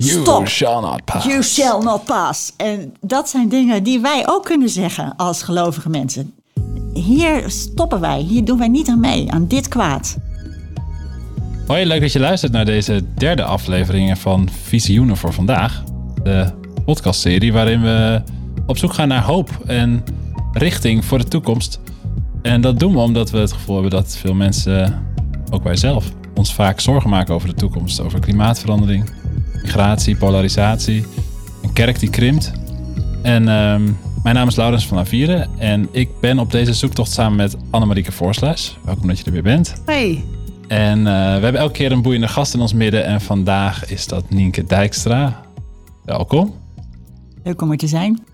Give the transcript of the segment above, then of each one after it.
You stop. shall not pass. You shall not pass. En dat zijn dingen die wij ook kunnen zeggen als gelovige mensen. Hier stoppen wij. Hier doen wij niet aan mee, aan dit kwaad. Hoi, leuk dat je luistert naar deze derde aflevering van Visioenen voor Vandaag. De podcastserie waarin we op zoek gaan naar hoop en richting voor de toekomst. En dat doen we omdat we het gevoel hebben dat veel mensen, ook wij zelf, ons vaak zorgen maken over de toekomst. Over klimaatverandering, migratie, polarisatie, een kerk die krimpt. En ehm, mijn naam is Laurens van Lavieren en ik ben op deze zoektocht samen met Annemarieke Voorsluis. Welkom dat je er weer bent. Hey. En eh, we hebben elke keer een boeiende gast in ons midden. En vandaag is dat Nienke Dijkstra. Welkom. Leuk om er te zijn.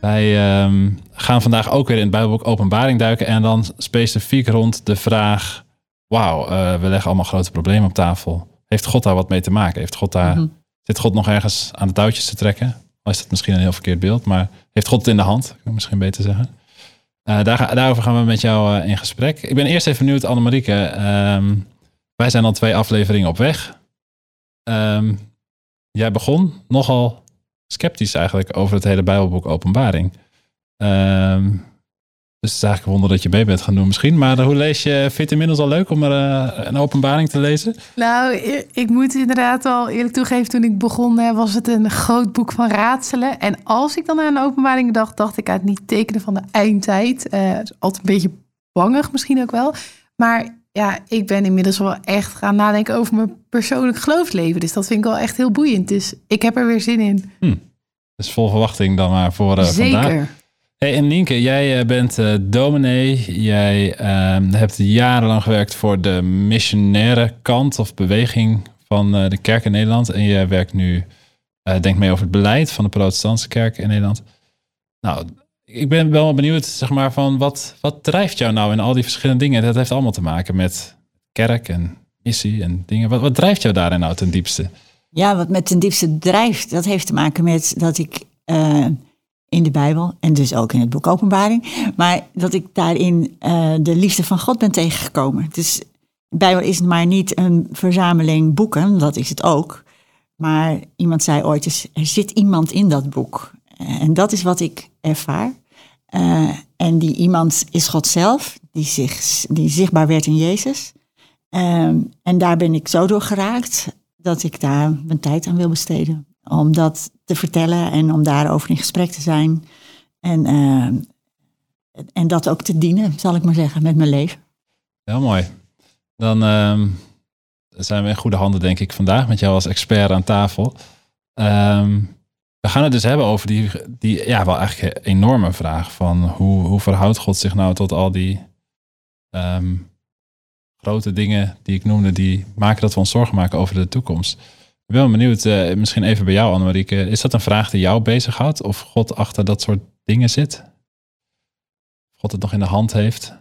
Wij ehm, gaan vandaag ook weer in het Bijbelboek Openbaring duiken. En dan specifiek rond de vraag... Wauw, eh, we leggen allemaal grote problemen op tafel. Heeft God daar wat mee te maken? Heeft God daar, Mhm. Zit God nog ergens aan de touwtjes te trekken? Al is dat misschien een heel verkeerd beeld. Maar heeft God het in de hand? Kan ik misschien beter zeggen. Eh, daar, daarover gaan we met jou eh, in gesprek. Ik ben eerst even benieuwd, Annemarieke. Ehm wij zijn al twee afleveringen op weg. Ehm, jij begon nogal sceptisch eigenlijk over het hele Bijbelboek Openbaring. Ehm, dus het is eigenlijk een wonder dat je mee bent gaan doen misschien. Maar hoe lees je, vind je het inmiddels al leuk om er eh, een openbaring te lezen? Nou, i- ik moet inderdaad al eerlijk toegeven, toen ik begon was het een groot boek van raadselen. En als ik dan aan een openbaring dacht, dacht ik aan het niet tekenen van de eindtijd. Eh, het is altijd een beetje bangig misschien ook wel. Maar ja, ik ben inmiddels wel echt gaan nadenken over mijn persoonlijk geloofsleven. Dus dat vind ik wel echt heel boeiend. Dus ik heb er weer zin in. Dus vol verwachting dan maar voor eh, vandaag. Hey, en Nienke, jij eh, bent eh, dominee. Jij ehm, hebt jarenlang gewerkt voor de missionaire kant of beweging van eh, de kerk in Nederland. En je werkt nu, denk mee over het beleid van de protestantse kerk in Nederland. Nou, ik ben wel benieuwd, zeg maar, van wat, wat drijft jou nou in al die verschillende dingen? Dat heeft allemaal te maken met kerk en missie en dingen. Wat, wat drijft jou daarin nou ten diepste? Ja, wat met ten diepste drijft, dat heeft te maken met dat ik in de Bijbel, en dus ook in het boek Openbaring, maar dat ik daarin eh, de liefde van God ben tegengekomen. Dus de Bijbel is maar niet een verzameling boeken, dat is het ook. Maar iemand zei ooit eens, er zit iemand in dat boek. En dat is wat ik ervaar. Eh, en die iemand is God zelf, die, zich, die zichtbaar werd in Jezus. Ehm, en daar ben ik zo door geraakt dat ik daar mijn tijd aan wil besteden. Om dat te vertellen en om daarover in gesprek te zijn. En, ehm, en dat ook te dienen, zal ik maar zeggen, met mijn leven. Heel mooi. Dan ehm, zijn we in goede handen, denk ik, vandaag met jou als expert aan tafel. Ehm, we gaan het dus hebben over die, die ja, wel eigenlijk enorme vraag van hoe, hoe verhoudt God zich nou tot al die ehm, grote dingen die ik noemde, die maken dat we ons zorgen maken over de toekomst. Ik ben benieuwd, eh, misschien even bij jou, Annemarieke. Is dat een vraag die jou bezighoudt? Of God achter dat soort dingen zit? Of God het nog in de hand heeft?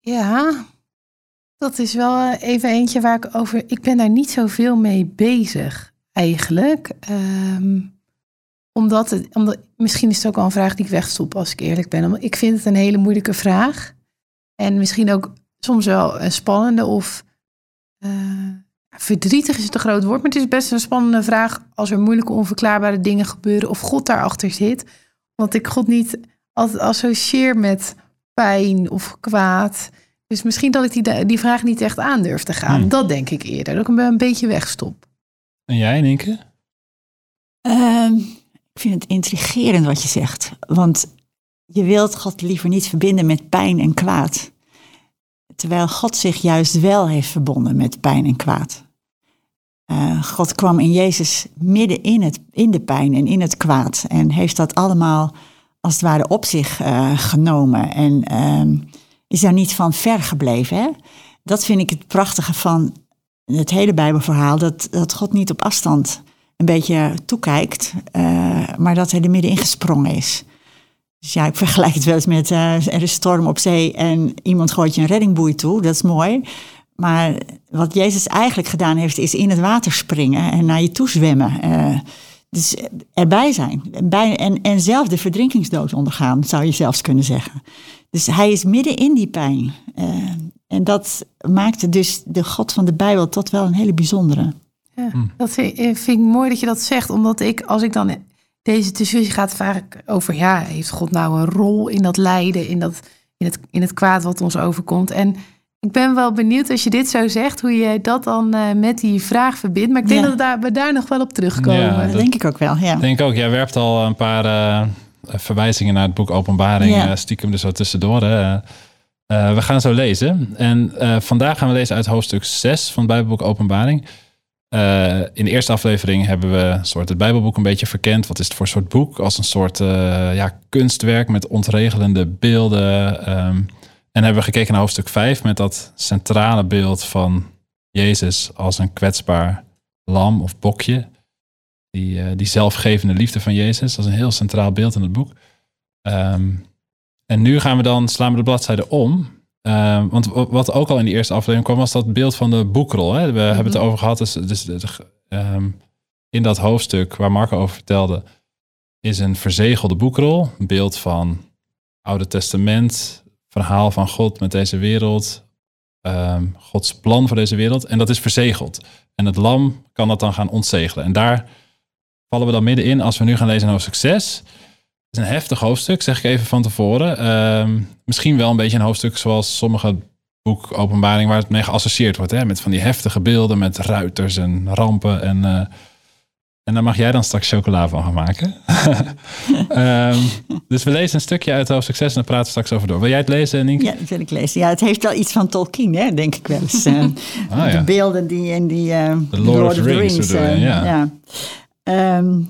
Ja, dat is wel eh, even eentje waar ik over. Ik ben daar niet zoveel mee bezig, eigenlijk. Ehm, omdat het, omdat, misschien is het ook wel een vraag die ik wegstop, als ik eerlijk ben. Ik vind het een hele moeilijke vraag. En misschien ook soms wel een spannende of. eh, verdrietig is het een groot woord, maar het is best een spannende vraag als er moeilijke, onverklaarbare dingen gebeuren of God daarachter zit. Want ik God niet altijd associeer met pijn of kwaad. Dus misschien dat ik die, die vraag niet echt aan durf te gaan. Hmm. Dat denk ik eerder. Dat ik hem een beetje wegstop. En jij, Nienke? Ehm, ik vind het intrigerend wat je zegt. Want je wilt God liever niet verbinden met pijn en kwaad. Terwijl God zich juist wel heeft verbonden met pijn en kwaad. Eh, God kwam in Jezus midden in, het, in de pijn en in het kwaad. En heeft dat allemaal als het ware op zich eh, genomen. En ehm, is daar niet van ver gebleven. Hè? Dat vind ik het prachtige van het hele Bijbelverhaal. Dat, dat God niet op afstand een beetje toekijkt, eh, maar dat hij er middenin gesprongen is. Dus ja, ik vergelijk het wel eens met eh, er is storm op zee en iemand gooit je een reddingboei toe. Dat is mooi. Maar wat Jezus eigenlijk gedaan heeft, is in het water springen en naar je toe zwemmen. Eh, dus erbij zijn. Bij, en, en zelf de verdrinkingsdood ondergaan, zou je zelfs kunnen zeggen. Dus hij is midden in die pijn. Eh, en dat maakte dus de God van de Bijbel tot wel een hele bijzondere. Ja. Dat vind ik mooi dat je dat zegt, omdat ik, als ik dan deze discussie gaat vaak over, ja, heeft God nou een rol in dat lijden, in, dat, in, het, in het kwaad wat ons overkomt? En ik ben wel benieuwd als je dit zo zegt, hoe je dat dan eh, met die vraag verbindt. Maar ik denk Ja. dat we daar, we daar nog wel op terugkomen. Ja, Dat dat- denk ik ook wel, ja. Denk ook, jij werpt al een paar eh, verwijzingen naar het boek Openbaring. Ja. eh, stiekem er zo tussendoor. Hè. We gaan zo lezen. En vandaag gaan we lezen uit hoofdstuk 6 van het Bijbelboek Openbaring. Eh, in de eerste aflevering hebben we soort het Bijbelboek een beetje verkend. Wat is het voor soort boek? Als een soort eh, ja, kunstwerk met ontregelende beelden. ehm, en hebben we gekeken naar hoofdstuk 5 met dat centrale beeld van Jezus als een kwetsbaar lam of bokje. Die, eh, die zelfgevende liefde van Jezus. Dat is een heel centraal beeld in het boek. Ehm, en nu gaan we dan, slaan we de bladzijde om. Ehm, want wat ook al in die eerste aflevering kwam, was dat beeld van de boekrol. Hè? We hebben het erover gehad. Dus, dus, ehm, in dat hoofdstuk waar Marco over vertelde, is een verzegelde boekrol. Een beeld van Oude Testament, verhaal van God met deze wereld. ehm, Gods plan voor deze wereld. En dat is verzegeld. En het lam kan dat dan gaan ontzegelen. En daar vallen we dan middenin als we nu gaan lezen 6. Het is een heftig hoofdstuk, zeg ik even van tevoren. Ehm, misschien wel een beetje een hoofdstuk zoals sommige boek Openbaring waar het mee geassocieerd wordt. Hè? Met van die heftige beelden met ruiters en rampen. En, eh, en daar mag jij dan straks chocola van gaan maken. Ehm, dus we lezen een stukje uit hoofdstuk 6 en dan praten we straks over door. Wil jij het lezen, Nienke? Ja, dat wil ik lezen. Ja, het heeft wel iets van Tolkien, hè, denk ik wel eens. Eh, Ah, ja. De beelden die in die The Lord of the Rings, eh, ja. Ehm,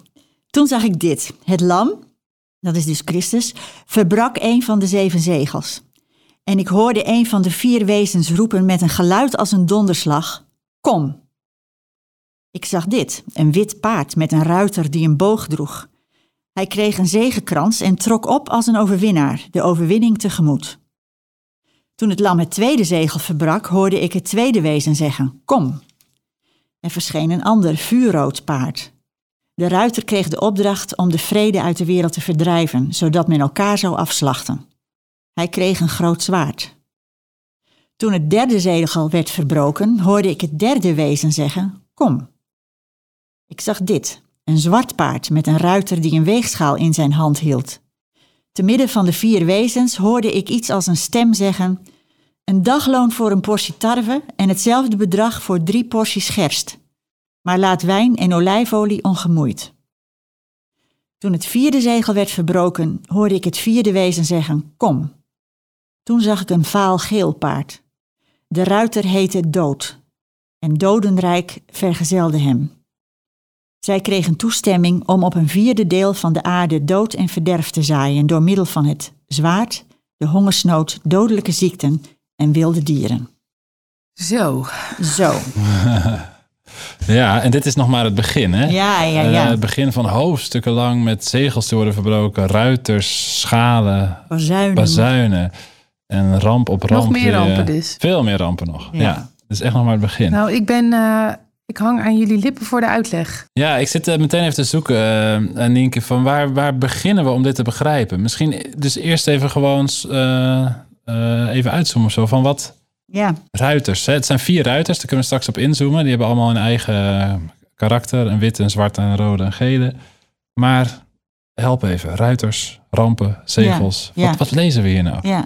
toen zag ik dit. Het lam, dat is dus Christus, verbrak een van de zeven zegels. En ik hoorde een van de vier wezens roepen met een geluid als een donderslag: Kom! Ik zag dit, een wit paard met een ruiter die een boog droeg. Hij kreeg een zegenkrans en trok op als een overwinnaar, de overwinning tegemoet. Toen het lam het tweede zegel verbrak, hoorde ik het tweede wezen zeggen: Kom! Er verscheen een ander vuurrood paard. De ruiter kreeg de opdracht om de vrede uit de wereld te verdrijven, zodat men elkaar zou afslachten. Hij kreeg een groot zwaard. Toen het derde zegel werd verbroken, hoorde ik het derde wezen zeggen: Kom. Ik zag dit: een zwart paard met een ruiter die een weegschaal in zijn hand hield. Te midden van de vier wezens hoorde ik iets als een stem zeggen: Een dagloon voor een portie tarwe en hetzelfde bedrag voor drie porties gerst. Maar laat wijn en olijfolie ongemoeid. Toen het vierde zegel werd verbroken, hoorde ik het vierde wezen zeggen: Kom. Toen zag ik een vaal geel paard. De ruiter heette Dood, en Dodenrijk vergezelde hem. Zij kregen toestemming om op een vierde deel van de aarde dood en verderf te zaaien door middel van het zwaard, de hongersnood, dodelijke ziekten en wilde dieren. Zo. Zo, Ja, en dit is nog maar het begin, hè? ja, ja, Eh, ja. het begin van hoofdstukken lang met zegels te worden verbroken, ruiters, schalen, Bazuinen. bazuinen en ramp op ramp. Nog meer rampen dus. Veel meer rampen nog. Ja. Ja. Het is echt nog maar het begin. Nou, ik ben, eh, ik hang aan jullie lippen voor de uitleg. Ja, ik zit eh, meteen even te zoeken, eh Nienke, van waar, waar beginnen we om dit te begrijpen? Misschien dus eerst even gewoon eh, eh, even uitzoomen of zo van wat Ja, ruiters. Hè? Het zijn vier ruiters, daar kunnen we straks op inzoomen. Die hebben allemaal een eigen karakter, een witte, een zwarte, een rode, een gele. Maar help even, ruiters, rampen, zegels. Ja, ja. Wat, wat lezen we hier nou? ja.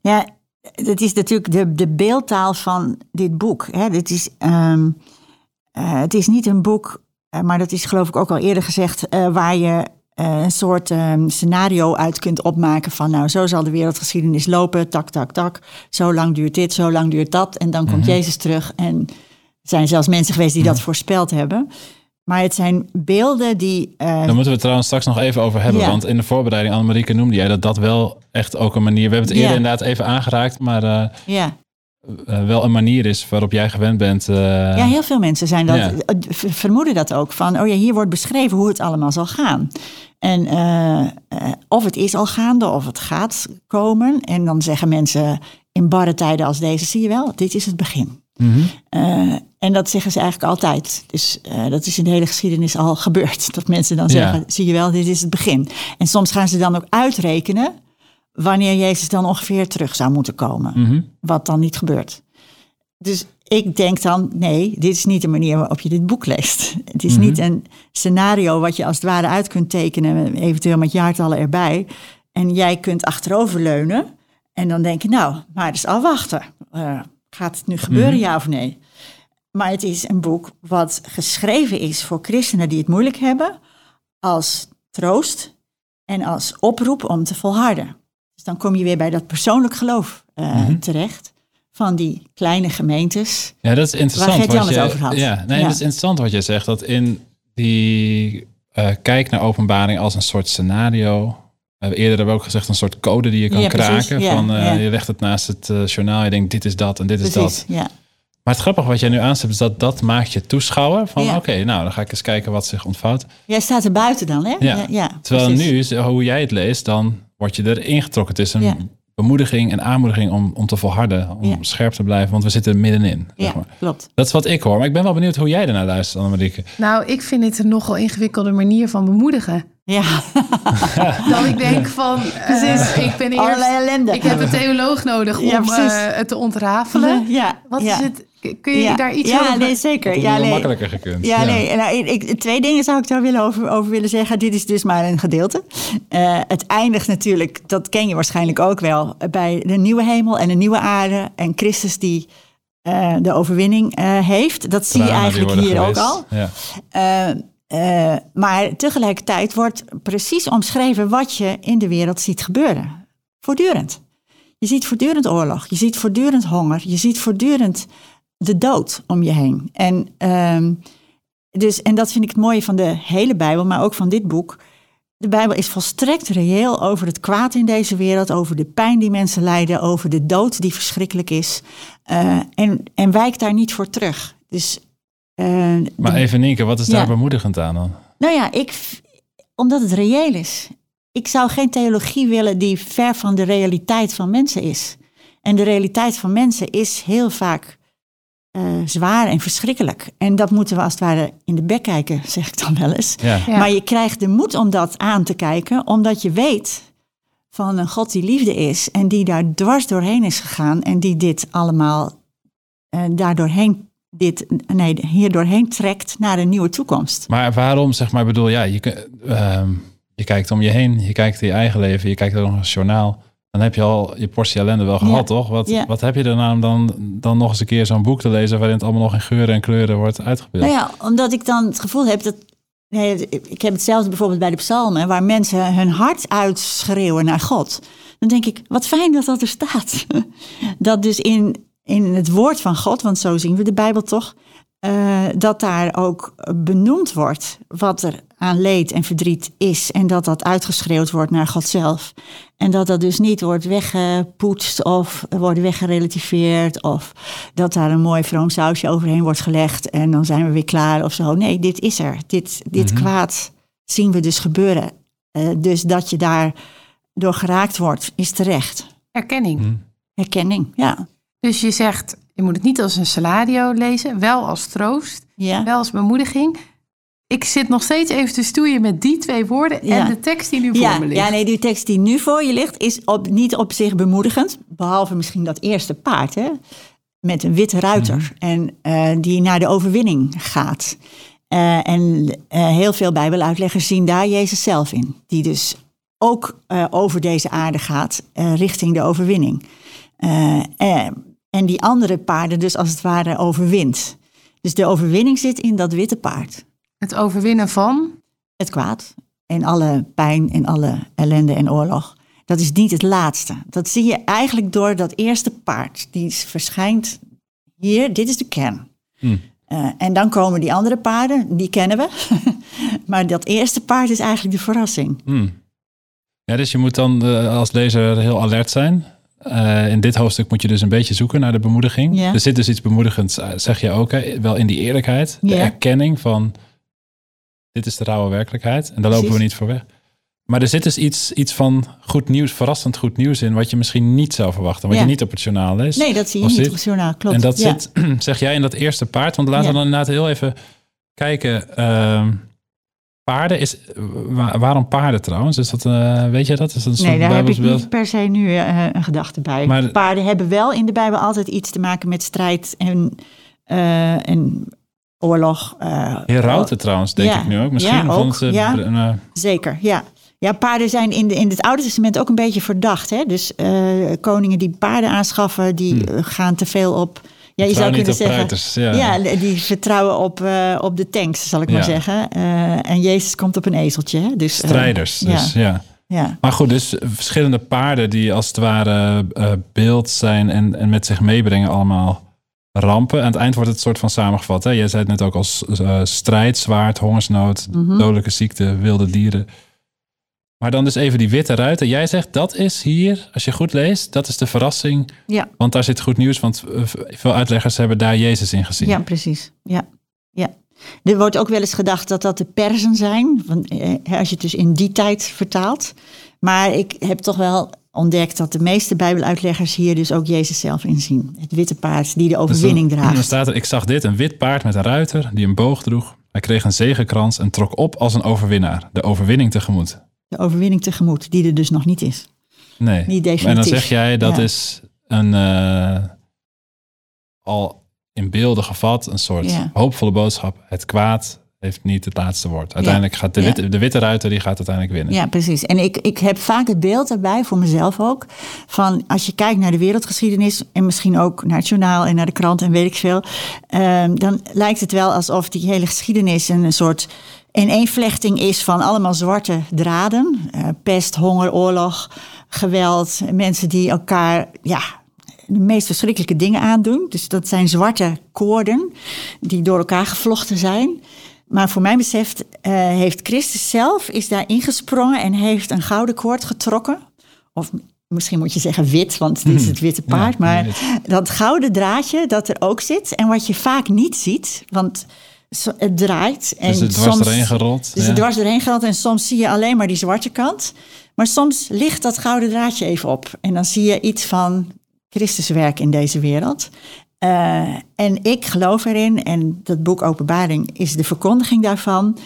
Ja, het is natuurlijk de, de beeldtaal van dit boek. Hè. Dit is, ehm, eh, het is niet een boek, eh, maar dat is geloof ik ook al eerder gezegd, eh, waar je eh, een soort ehm, scenario uit kunt opmaken van nou, zo zal de wereldgeschiedenis lopen, tak, tak, tak. Zo lang duurt dit, zo lang duurt dat. En dan komt Jezus terug. En er zijn zelfs mensen geweest die dat voorspeld hebben. Maar het zijn beelden die... eh, Daar moeten we het trouwens straks nog even over hebben. Ja. Want in de voorbereiding, Annemarie noemde jij dat dat wel echt ook een manier... We hebben het eerder Ja. inderdaad even aangeraakt, maar eh, ja. Eh, wel een manier is waarop jij gewend bent. eh, Ja, heel veel mensen zijn dat, Ja. vermoeden dat ook. Van, oh ja, hier wordt beschreven hoe het allemaal zal gaan. En of het is al gaande, of het gaat komen. En dan zeggen mensen in barre tijden als deze, zie je wel, dit is het begin. mhm. En dat zeggen ze eigenlijk altijd. Dus dat is in de hele geschiedenis al gebeurd. Dat mensen dan Ja. zeggen, zie je wel, dit is het begin. En soms gaan ze dan ook uitrekenen wanneer Jezus dan ongeveer terug zou moeten komen Mhm. wat dan niet gebeurt. Dus ik denk dan, nee, dit is niet de manier waarop je dit boek leest. Het is Mhm. niet een scenario wat je als het ware uit kunt tekenen, eventueel met jaartallen erbij. En jij kunt achteroverleunen en dan denk je, nou, maar dus afwachten. Eh, gaat het nu gebeuren, Mhm. ja of nee? Maar het is een boek wat geschreven is voor christenen die het moeilijk hebben, als troost en als oproep om te volharden. Dus dan kom je weer bij dat persoonlijk geloof eh, Mhm. terecht van die kleine gemeentes. Ja, dat is interessant. Gert-Jan wat het je, over had. Ja, nee, Ja. dat is interessant wat je zegt. Dat in die eh, kijk naar openbaring als een soort scenario. We hebben eerder hebben we ook gezegd een soort code die je kan Ja, kraken. Van, eh. Je legt het naast het journaal. Je denkt dit is dat en dit is Precies, dat. ja. Maar het grappige wat jij nu aanstipt is dat dat maakt je toeschouwer. Van Ja. oké, nou dan ga ik eens kijken wat zich ontvouwt. Jij staat er buiten dan, hè? Ja. ja Terwijl precies. nu, hoe jij het leest, dan word je erin getrokken. Het is een Ja. bemoediging en aanmoediging om, om te volharden. Om Ja. scherp te blijven, want we zitten er middenin. zeg Ja, maar. klopt. Dat is wat ik hoor. Maar ik ben wel benieuwd hoe jij ernaar luistert, Annemarie. Nou, ik vind het een nogal ingewikkelde manier van bemoedigen. Ja, Dat ik denk van, eh, ik ben eerst... allerlei ellende. Ik heb een theoloog nodig om Ja, precies. eh, het te ontrafelen. Ja, Wat ja. is het? K- Kun je ja. daar iets ja, over... nee, zeker. Dat Ja, nee. makkelijker gekund. Ja, nee. Nou, ik, twee dingen zou ik daar willen over, over willen zeggen. Dit is dus maar een gedeelte. Eh, het eindigt natuurlijk, dat ken je waarschijnlijk ook wel, bij de nieuwe hemel en de nieuwe aarde. En Christus die eh, de overwinning eh, heeft. Dat zie je eigenlijk hier ook al. Ja. Maar tegelijkertijd wordt precies omschreven wat je in de wereld ziet gebeuren. Voortdurend. Je ziet voortdurend oorlog, je ziet voortdurend honger, je ziet voortdurend de dood om je heen. En, ehm, dus, en dat vind ik het mooie van de hele Bijbel, maar ook van dit boek. De Bijbel is volstrekt reëel over het kwaad in deze wereld, over de pijn die mensen lijden, over de dood die verschrikkelijk is. Eh, en, en wijkt daar niet voor terug. Dus, eh, Maar even Nienke, wat is daar Ja. bemoedigend aan dan? nou ja, ik, omdat het reëel is. Ik zou geen theologie willen die ver van de realiteit van mensen is. En de realiteit van mensen is heel vaak eh, zwaar en verschrikkelijk. En dat moeten we als het ware in de bek kijken, zeg ik dan wel eens. Ja. Ja. Maar je krijgt de moed om dat aan te kijken, omdat je weet van een God die liefde is en die daar dwars doorheen is gegaan en die dit allemaal eh daardoorheen, dit, nee, hier doorheen trekt naar een nieuwe toekomst. Maar waarom, zeg maar, bedoel, ja, je, ehm, je kijkt om je heen, je kijkt in je eigen leven, je kijkt er nog een journaal. Dan heb je al je portie ellende wel gehad, Ja. toch? Wat, Ja. wat heb je om dan, dan nog eens een keer zo'n boek te lezen waarin het allemaal nog in geuren en kleuren wordt uitgebeeld? Nou ja, omdat ik dan het gevoel heb dat. Nee, ik heb hetzelfde bijvoorbeeld bij de psalmen, waar mensen hun hart uitschreeuwen naar God. Dan denk ik, wat fijn dat dat er staat. Dat dus in, in het woord van God, want zo zien we de Bijbel toch, eh, dat daar ook benoemd wordt wat er aan leed en verdriet is. En dat dat uitgeschreeuwd wordt naar God zelf. En dat dat dus niet wordt weggepoetst of wordt weggerelativeerd. Of dat daar een mooi vroom sausje overheen wordt gelegd en dan zijn we weer klaar of zo. Nee, dit is er. Dit, dit Mhm. kwaad zien we dus gebeuren. Eh, dus dat je daar door geraakt wordt, is terecht. Erkenning. Hm. Herkenning, ja. Dus je zegt, je moet het niet als een salario lezen, wel als troost, Ja, wel als bemoediging. Ik zit nog steeds even te stoeien met die twee woorden Ja. en de tekst die nu voor ja, me ligt. ja, nee, die tekst die nu voor je ligt is op, niet op zich bemoedigend. Behalve misschien dat eerste paard, hè, met een witte ruiter. En eh, die naar de overwinning gaat. Eh, en eh, heel veel Bijbeluitleggers zien daar Jezus zelf in. Die dus ook over deze aarde gaat, richting de overwinning. En die andere paarden dus als het ware overwint. Dus de overwinning zit in dat witte paard. Het overwinnen van. Het kwaad en alle pijn en alle ellende en oorlog. Dat is niet het laatste. Dat zie je eigenlijk door dat eerste paard. Die verschijnt hier, dit is de kern. Hm. Eh, en dan komen die andere paarden, die kennen we. maar dat eerste paard is eigenlijk de verrassing. Hm. Ja, dus je moet dan eh, als lezer heel alert zijn. Eh, in dit hoofdstuk moet je dus een beetje zoeken naar de bemoediging. Er zit dus iets bemoedigends, zeg je ook, hè? wel in die eerlijkheid. De erkenning van, dit is de rauwe werkelijkheid. En daar lopen we niet voor weg. Maar er zit dus iets, iets van goed nieuws, verrassend goed nieuws in... wat je misschien niet zou verwachten, wat Ja. je niet op het journaal leest. Nee, dat zie je niet op het journaal, klopt. En dat Ja. zit, zeg jij, in dat eerste paard. Want laten Ja. we dan inderdaad heel even kijken. ehm, paarden, is, wa- waarom paarden trouwens? Is dat, eh, weet je dat? Is dat een Nee, daar heb ik niet per se nu eh, een gedachte bij. Maar- Paarden hebben wel in de Bijbel altijd iets te maken met strijd en eh, en oorlog. eh, Herauten trouwens, denk Ja, ik nu ook. Misschien ja, ook, ja. eh, Zeker, ja. Ja, paarden zijn in, de, in het Oude Testament ook een beetje verdacht. Hè? Dus eh, koningen die paarden aanschaffen, die eh, gaan te veel op... Ja, je zou Hmm. kunnen zeggen... ruiters, ja. Ja, die vertrouwen op, op de tanks, zal ik maar zeggen. En Jezus komt op een ezeltje. Hè? Dus, strijders. dus, ja. ja. Maar goed, dus verschillende paarden die als het ware beeld zijn en, en met zich meebrengen allemaal rampen. Aan het eind wordt het soort van samengevat. Hè? Jij zei het net ook als eh, strijd, zwaard, hongersnood, Mhm. dodelijke ziekte, wilde dieren. Maar dan dus even die witte ruiten. Jij zegt dat is hier, als je goed leest, dat is de verrassing. Ja. Want daar zit goed nieuws, want eh, veel uitleggers hebben daar Jezus in gezien. Ja, precies. Ja. ja. Er wordt ook wel eens gedacht dat dat de Persen zijn, eh, als je het dus in die tijd vertaalt. Maar ik heb toch wel ontdekt dat de meeste Bijbeluitleggers hier dus ook Jezus zelf in zien. Het witte paard die de Dus overwinning dan, dan draagt. staat er, ik zag dit, een wit paard met een ruiter die een boog droeg. Hij kreeg een zegenkrans en trok op als een overwinnaar. De overwinning tegemoet. De overwinning tegemoet, die er dus nog niet is. Nee. Niet En dan definitief. zeg jij dat Ja. is een eh, al in beelden gevat, een soort Ja. hoopvolle boodschap. Het kwaad heeft niet het laatste woord. Uiteindelijk gaat de, witte, de witte ruiter die gaat uiteindelijk winnen. Ja, precies. En ik, ik heb vaak het beeld erbij, voor mezelf ook, van als je kijkt naar de wereldgeschiedenis en misschien ook naar het journaal en naar de krant en weet ik veel, ehm, dan lijkt het wel alsof die hele geschiedenis een soort ineenvlechting is van allemaal zwarte draden. Eh, pest, honger, oorlog, geweld, mensen die elkaar, ja, de meest verschrikkelijke dingen aandoen. Dus dat zijn zwarte koorden die door elkaar gevlochten zijn. Maar voor mijn besef eh, heeft Christus zelf is daar ingesprongen en heeft een gouden koord getrokken. Of misschien moet je zeggen wit, want dit is het witte paard. Ja, maar dat gouden draadje dat er ook zit en wat je vaak niet ziet, want het draait. En Dus het dwars soms, erheen gerold. Dus ja. het dwars erheen gehaald en soms zie je alleen maar die zwarte kant. Maar soms ligt dat gouden draadje even op. En dan zie je iets van Christus werk in deze wereld. Eh, en ik geloof erin, en dat boek Openbaring is de verkondiging daarvan,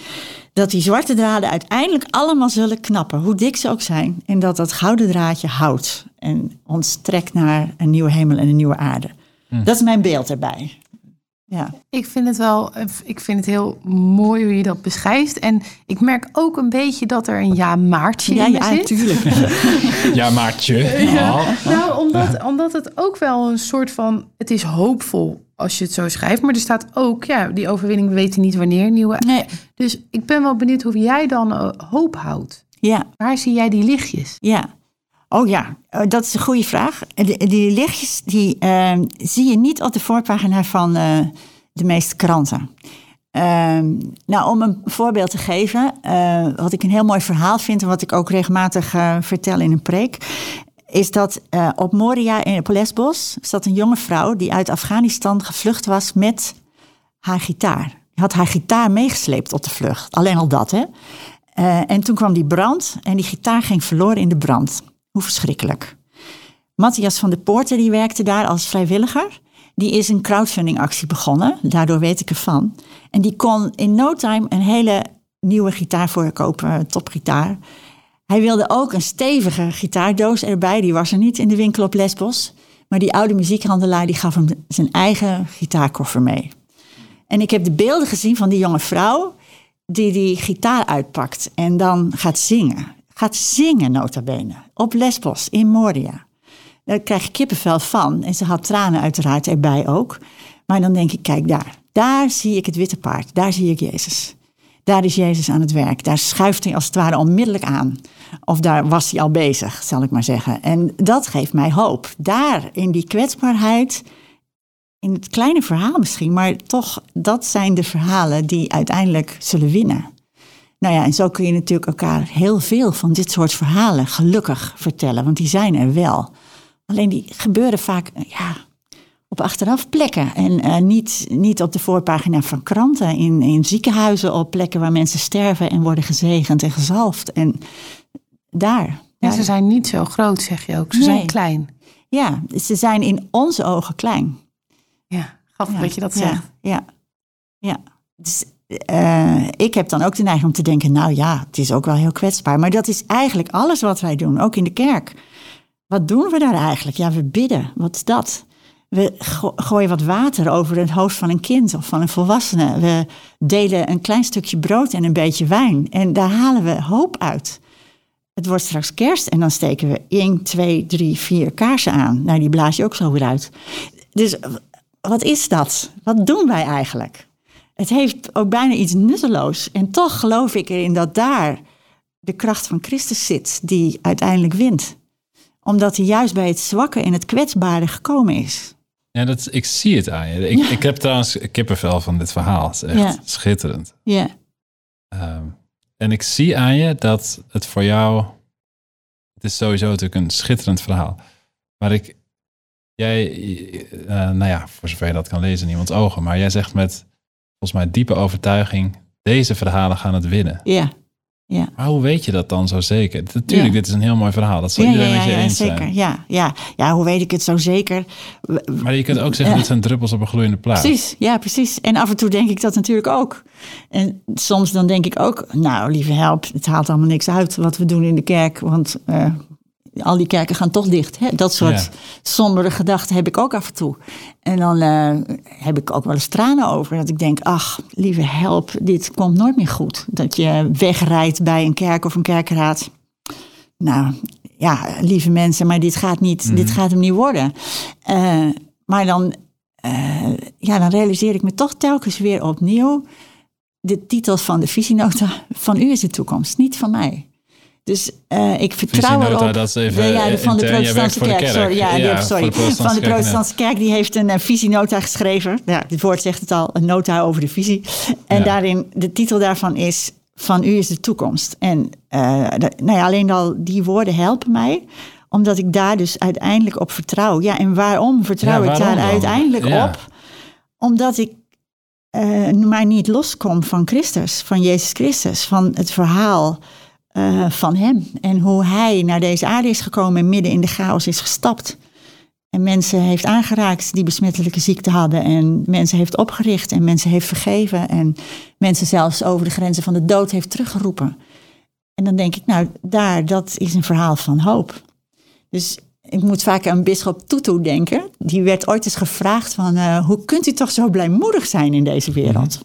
dat die zwarte draden uiteindelijk allemaal zullen knappen, hoe dik ze ook zijn. En dat dat gouden draadje houdt en ons trekt naar een nieuwe hemel en een nieuwe aarde. Dat is mijn beeld erbij. Ja. Ik vind het wel, ik vind het heel mooi hoe je dat beschrijft. En ik merk ook een beetje dat er een ja maartje Ja, in ja, zit. tuurlijk. Ja, Maartje. Oh. Nou, omdat, omdat het ook wel een soort van, het is hoopvol als je het zo schrijft. Maar er staat ook, ja, die overwinning, we weten niet wanneer. Nieuwe. Nee. Dus ik ben wel benieuwd hoe jij dan eh, hoop houdt. Ja. Waar zie jij die lichtjes? Ja. Oh ja, eh, dat is een goede vraag. Die, lichtjes die, eh, zie je niet op de voorpagina van eh, de meeste kranten. Ehm, nou, om een voorbeeld te geven, eh, wat ik een heel mooi verhaal vind en wat ik ook regelmatig vertel in een preek, is dat op Moria in op Lesbos zat een jonge vrouw die uit Afghanistan gevlucht was met haar gitaar. Die had haar gitaar meegesleept op de vlucht. Alleen al dat, hè? En toen kwam die brand en die gitaar ging verloren in de brand. Hoe verschrikkelijk. Matthias van der Poorten, die werkte daar als vrijwilliger. Die is een crowdfundingactie begonnen, daardoor weet ik ervan. En die kon in no time een hele nieuwe gitaar voorkopen, een topgitaar. Hij wilde ook een stevige gitaardoos erbij, die was er niet in de winkel op Lesbos. Maar die oude muziekhandelaar die gaf hem zijn eigen gitaarkoffer mee. En ik heb de beelden gezien van die jonge vrouw die die gitaar uitpakt en dan gaat zingen. Gaat zingen nota bene, op Lesbos, in Moria. Daar krijg je kippenvel van. En ze had tranen uiteraard erbij ook. Maar dan denk ik, kijk daar. Daar zie ik het witte paard. Daar zie ik Jezus. Daar is Jezus aan het werk. Daar schuift hij als het ware onmiddellijk aan. Of daar was hij al bezig, zal ik maar zeggen. En dat geeft mij hoop. Daar, in die kwetsbaarheid, in het kleine verhaal misschien, maar toch, dat zijn de verhalen die uiteindelijk zullen winnen. Nou ja, en zo kun je natuurlijk elkaar heel veel van dit soort verhalen gelukkig vertellen, want die zijn er wel. Alleen die gebeuren vaak ja, op achteraf plekken en eh, niet, niet op de voorpagina van kranten, in, in ziekenhuizen, op plekken waar mensen sterven en worden gezegend en gezalfd. En daar. Ja, ze zijn niet zo groot, zeg je ook. Ze Nee. zijn klein. ja, ze zijn in onze ogen klein. Ja, grappig Ja, dat je dat ja, zegt. Ja, ja. Dus, eh, ik heb dan ook de neiging om te denken, nou ja, het is ook wel heel kwetsbaar. Maar dat is eigenlijk alles wat wij doen, ook in de kerk. Wat doen we daar eigenlijk? Ja, we bidden. Wat is dat? We go- gooien wat water over het hoofd van een kind of van een volwassene. We delen een klein stukje brood en een beetje wijn. En daar halen we hoop uit. Het wordt straks kerst en dan steken we 1, 2, 3, 4 kaarsen aan. Nou, die blaas je ook zo weer uit. Dus wat is dat? Wat doen wij eigenlijk? Het heeft ook bijna iets nutteloos. En toch geloof ik erin dat daar de kracht van Christus zit, die uiteindelijk wint. Omdat hij juist bij het zwakke en het kwetsbare gekomen is. Ja, dat, ik zie het aan je. Ik, Ja. ik heb trouwens kippenvel van dit verhaal. Het is echt Ja. schitterend. Ja, Ehm, en ik zie aan je dat het voor jou... Het is sowieso natuurlijk een schitterend verhaal. Maar ik... Jij, eh, nou ja, voor zover je dat kan lezen in iemands ogen. Maar jij zegt met, volgens mij, diepe overtuiging... Deze verhalen gaan het winnen. ja, ja. Maar hoe weet je dat dan zo zeker? Natuurlijk, Ja. dit is een heel mooi verhaal. Dat zal Ja, iedereen ja, met je eens zeker. zijn. Ja, ja. ja, hoe weet ik het zo zeker? Maar je kunt ook zeggen, dit zijn druppels op een gloeiende plaat. Precies, ja, precies. En af en toe denk ik dat natuurlijk ook. En soms dan denk ik ook, nou, lieve help, het haalt allemaal niks uit wat we doen in de kerk, want eh, al die kerken gaan toch dicht. Hè? Dat soort Ja. sombere gedachten heb ik ook af en toe. En dan eh, heb ik ook wel eens tranen over, dat ik denk, ach, lieve help, dit komt nooit meer goed. Dat je wegrijdt bij een kerk of een kerkraad. Nou, ja, lieve mensen, maar dit gaat, niet, dit gaat hem niet worden. Eh, maar dan eh, ja, dan realiseer ik me toch telkens weer opnieuw de titel van de visienota. Van u is de toekomst, niet van mij. Dus eh, ik vertrouw Visienota, erop. dat is even, de, ja, de, van de protestantse kerk. kerk. Sorry, ja, heeft- sorry. de van de protestantse kerk die heeft een eh, visienota geschreven. Ja, dit woord zegt het al, een nota over de visie. En Ja. daarin, de titel daarvan is van u is de toekomst. En dat- nou ja, alleen al die woorden helpen mij omdat ik daar dus uiteindelijk op vertrouw. Ja, en waarom vertrouw Ja, ik daar dan? uiteindelijk Ja. op? Omdat ik eh, maar niet loskom van Christus, van Jezus Christus, van het verhaal eh, van Hem. En hoe Hij naar deze aarde is gekomen en midden in de chaos is gestapt. En mensen heeft aangeraakt die besmettelijke ziekte hadden. En mensen heeft opgericht en mensen heeft vergeven. En mensen zelfs over de grenzen van de dood heeft teruggeroepen. En dan denk ik, nou, daar, dat is een verhaal van hoop. Dus ik moet vaak aan bischop Tutu denken. Die werd ooit eens gevraagd van... eh, hoe kunt u toch zo blijmoedig zijn in deze wereld?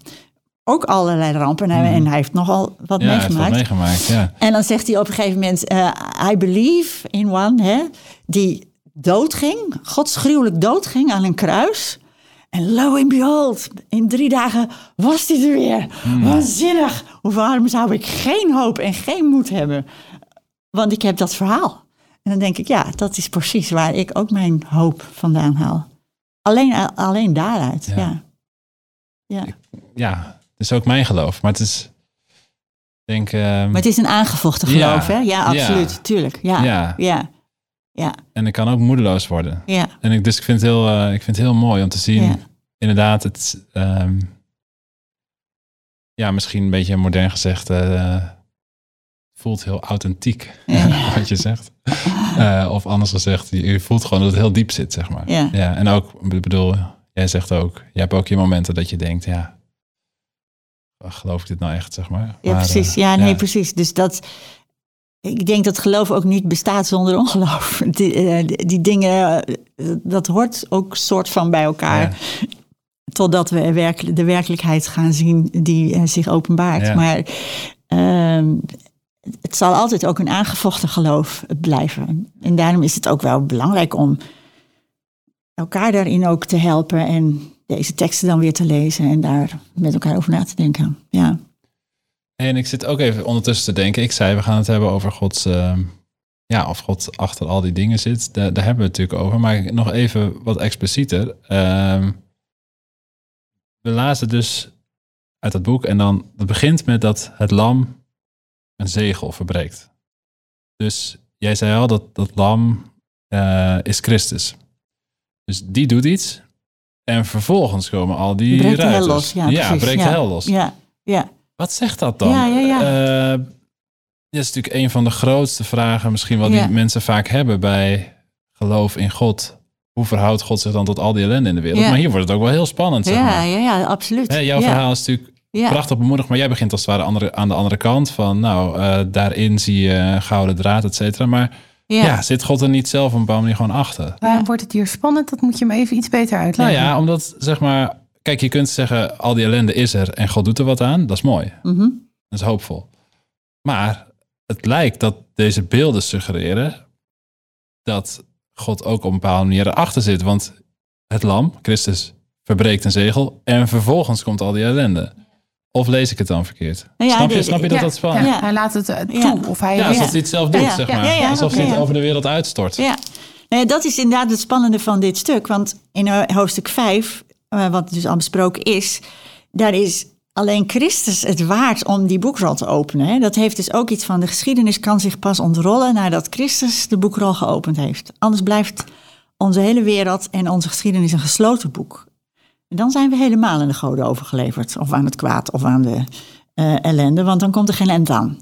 Ook allerlei rampen. En hij- En hij heeft nogal wat Ja, hij heeft wat meegemaakt. meegemaakt. Ja. En dan zegt hij op een gegeven moment... eh, I believe in one, hè, die doodging. Godsgruwelijk doodging aan een kruis. En lo and behold, in drie dagen was hij er weer. Waanzinnig. Waarom zou ik geen hoop en geen moed hebben? Want ik heb dat verhaal. En dan denk ik, ja, dat is precies waar ik ook mijn hoop vandaan haal. Alleen, alleen daaruit, Ja. ja. ja. Is ook mijn geloof. Maar het is, denk... ehm, Maar het is een aangevochten Ja. geloof, hè? Ja, absoluut, Ja. tuurlijk. Ja, Ja. ja, ja, En ik kan ook moedeloos worden. ja. En ik, dus ik vind, het heel, eh, ik vind het heel mooi om te zien, Ja. inderdaad, het, ehm, ja, misschien een beetje modern gezegd, eh, voelt heel authentiek, Ja. wat je zegt. Eh, of anders gezegd, je, je voelt gewoon dat het heel diep zit, zeg maar. Ja. en ook, ik bedoel, jij zegt ook, je hebt ook je momenten dat je denkt, ja, geloof ik dit nou echt, zeg maar. Ja, Maar, precies. eh, Ja, nee, precies. Dus dat. Ik denk dat geloof ook niet bestaat zonder ongeloof. Die, eh, die, dingen, eh, dat hoort ook soort van bij elkaar. Ja. Totdat we werkelijk, de werkelijkheid gaan zien die zich openbaart. Ja. Maar ehm, het zal altijd ook een aangevochten geloof blijven. En daarom is het ook wel belangrijk om elkaar daarin ook te helpen. En deze teksten dan weer te lezen en daar met elkaar over na te denken. Ja. En ik zit ook even ondertussen te denken. Ik zei, we gaan het hebben over Gods... ehm, ja, of God achter al die dingen zit. Daar, daar hebben we het natuurlijk over. Maar nog even wat explicieter. Ehm, we lazen dus uit dat boek. En dan, het begint met dat het lam een zegel verbreekt. Dus jij zei al dat dat lam eh, is Christus. Dus die doet iets. En vervolgens komen al die breekt hel los. Ja, ja precies. breekt ja. de hel los. Ja, ja. Wat zegt dat dan? Ja, ja, ja. Eh, dat is natuurlijk een van de grootste vragen, misschien wat Ja. die mensen vaak hebben bij geloof in God. Hoe verhoudt God zich dan tot al die ellende in de wereld? Ja. Maar hier wordt het ook wel heel spannend. Zeg Ja, maar. ja, ja, absoluut. Hè, jouw ja. verhaal is natuurlijk Ja. prachtig bemoedigd, maar jij begint als het ware andere, aan de andere kant van, nou, eh, daarin zie je gouden draad, et cetera. Maar Ja. Ja, zit God er niet zelf op een bepaalde manier gewoon achter? Waarom wordt het hier spannend? Dat moet je me even iets beter Nou uitleggen. ja, omdat zeg maar... Kijk, je kunt zeggen, al die ellende is er en God doet er wat aan. Dat is mooi. Mhm. Dat is hoopvol. Maar het lijkt dat deze beelden suggereren dat God ook op een bepaalde manier erachter zit. Want het lam, Christus, verbreekt een zegel en vervolgens komt al die ellende. Of lees ik het dan verkeerd? Nou ja, snap je, snap je dat Ja, dat spannend? ja, Ja. Hij laat het eh, toe. Ja. Of hij Ja, ja. alsof hij het zelf doet, Ja. zeg maar. ja, ja, alsof hij het over de wereld uitstort. Ja, nou ja, dat is inderdaad het spannende van dit stuk. Want in hoofdstuk 5, eh, wat dus al besproken is, daar is alleen Christus het waard om die boekrol te openen. Dat heeft dus ook iets van de geschiedenis kan zich pas ontrollen nadat Christus de boekrol geopend heeft. Anders blijft onze hele wereld en onze geschiedenis een gesloten boek. En dan zijn we helemaal aan de goden overgeleverd. Of aan het kwaad of aan de eh, ellende, want dan komt er geen end aan.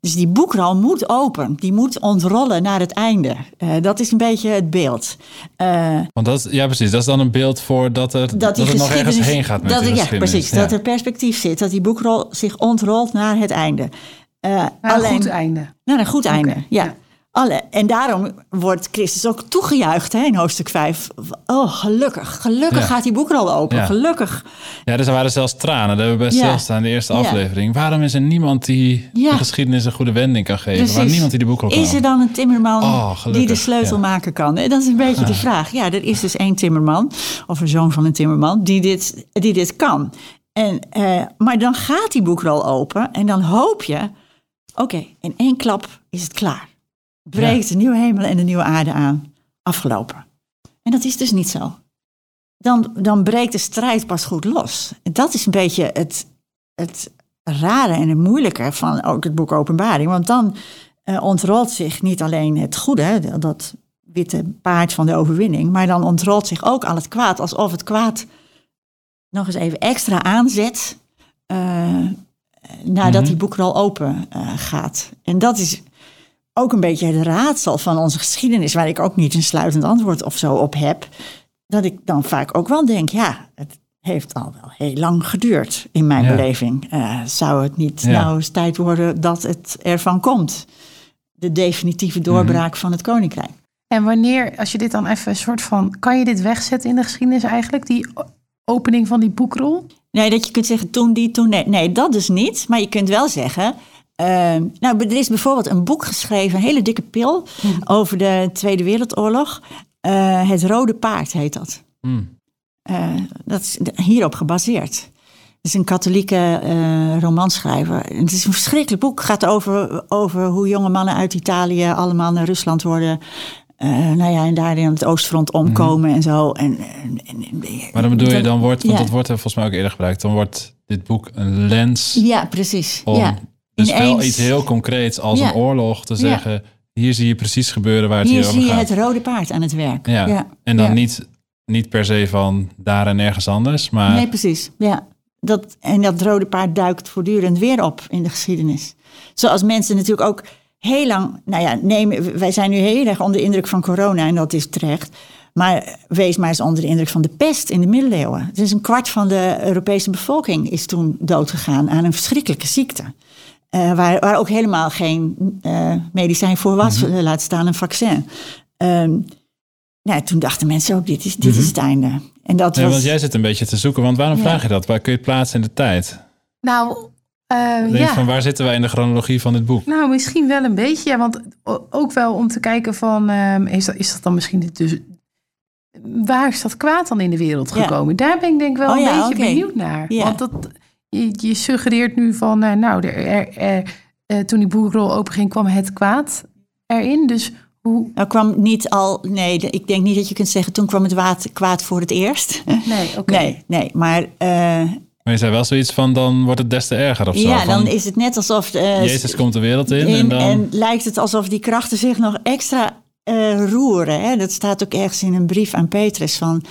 Dus die boekrol moet open. Die moet ontrollen naar het einde. Eh, dat is een beetje het beeld. Eh, Want dat, ja, precies. Dat is dan een beeld voor dat, er, dat, die het nog ergens heen gaat met dat, de Ja, precies. Ja. Dat er perspectief zit. Dat die boekrol zich ontrolt naar het einde. Eh, Naar een alleen, goed einde. Naar een goed einde, ja. ja. Alle, en daarom wordt Christus ook toegejuicht hè, in hoofdstuk 5. Oh, gelukkig. Gelukkig Ja. gaat die boekrol open. Ja. Gelukkig. Ja, dus er waren zelfs tranen. Daar hebben we bij Ja. stilstaan in de eerste aflevering. Waarom is er niemand die de geschiedenis een goede wending kan geven? Waarom niemand die de boek kan Is er dan een timmerman Oh, die de sleutel maken kan? Dat is een beetje de vraag. Ja, er is dus één timmerman, of een zoon van een timmerman, die dit, die dit kan. En, eh, maar dan gaat die boekrol open en dan hoop je... Oké, in één klap is het klaar. Breekt de nieuwe hemel en de nieuwe aarde aan. Afgelopen. En dat is dus niet zo. Dan, dan breekt de strijd pas goed los. En dat is een beetje het, het rare en het moeilijke van ook het boek Openbaring. Want dan eh, ontrolt zich niet alleen het goede, dat witte paard van de overwinning, maar dan ontrolt zich ook al het kwaad, alsof het kwaad nog eens even extra aanzet eh, nadat Mhm. die boekrol open eh, gaat. En dat is ook een beetje het raadsel van onze geschiedenis, waar ik ook niet een sluitend antwoord of zo op heb. Dat ik dan vaak ook wel denk, ja, het heeft al wel heel lang geduurd in mijn Ja. beleving. Eh, zou het niet Ja. nou eens tijd worden dat het ervan komt? De definitieve doorbraak van het koninkrijk. En wanneer, als je dit dan even een soort van... Kan je dit wegzetten in de geschiedenis eigenlijk? Die opening van die boekrol? Nee, dat je kunt zeggen toen die, toen nee. Nee, dat dus niet. Maar je kunt wel zeggen. Eh, nou, er is bijvoorbeeld een boek geschreven, een hele dikke pil, over de Tweede Wereldoorlog. Eh, het Rode Paard heet dat. Hmm. Eh, dat is hierop gebaseerd. Het is een katholieke eh, romanschrijver. En Het is een verschrikkelijk boek. Het gaat over, over hoe jonge mannen uit Italië allemaal naar Rusland worden. eh, nou ja, en daar in het oostfront omkomen en zo. En, en, en- Maar dan bedoel je, dan wordt, want ja. dat wordt er volgens mij ook eerder gebruikt, dan wordt dit boek een lens Ja, precies. om ja. Dus wel Ineens- iets heel concreets als Ja. een oorlog te zeggen, hier zie je precies gebeuren waar het Hier hier, zie over je gaat. het rode paard aan het werk. Ja. En dan niet, niet per se van daar en nergens anders, maar Nee, precies. Ja. Dat, en dat rode paard duikt voortdurend weer op in de geschiedenis. Zoals mensen natuurlijk ook heel lang. Nou ja, neem, wij zijn nu heel erg onder de indruk van corona en dat is terecht. Maar wees maar eens onder de indruk van de pest in de middeleeuwen. Dus een kwart van de Europese bevolking is toen doodgegaan aan een verschrikkelijke ziekte. Eh, waar, waar ook helemaal geen eh, medicijn voor was, eh, laat staan een vaccin. Ehm, nou, toen dachten mensen ook, dit is, dit is het einde. En dat Nee, was, want jij zit een beetje te zoeken, want waarom Ja. vraag je dat? Waar kun je het plaatsen in de tijd? Nou, Denk ja. van waar zitten wij in de chronologie van dit boek? Nou, misschien wel een beetje. Ja, want ook wel om te kijken van... ehm, is, dat, is dat dan misschien dus... Waar is dat kwaad dan in de wereld Ja. gekomen? Daar ben ik denk ik wel Oh een ja, beetje benieuwd naar. Ja. Want dat, je, je suggereert nu van... eh, nou, er, er, er, eh, toen die boekrol openging kwam het kwaad erin. Dus hoe... Nou kwam niet al, nee, de- ik denk niet dat je kunt zeggen toen kwam het waad, kwaad voor het eerst. Nee, oké. Nee, nee, maar eh, Maar je zei wel zoiets van, dan wordt het des te erger of zo. ja, van, dan is het net alsof... eh, Jezus komt de wereld in, in- en dan... en lijkt het alsof die krachten zich nog extra eh, roeren. Hè? Dat staat ook ergens in een brief aan Petrus van...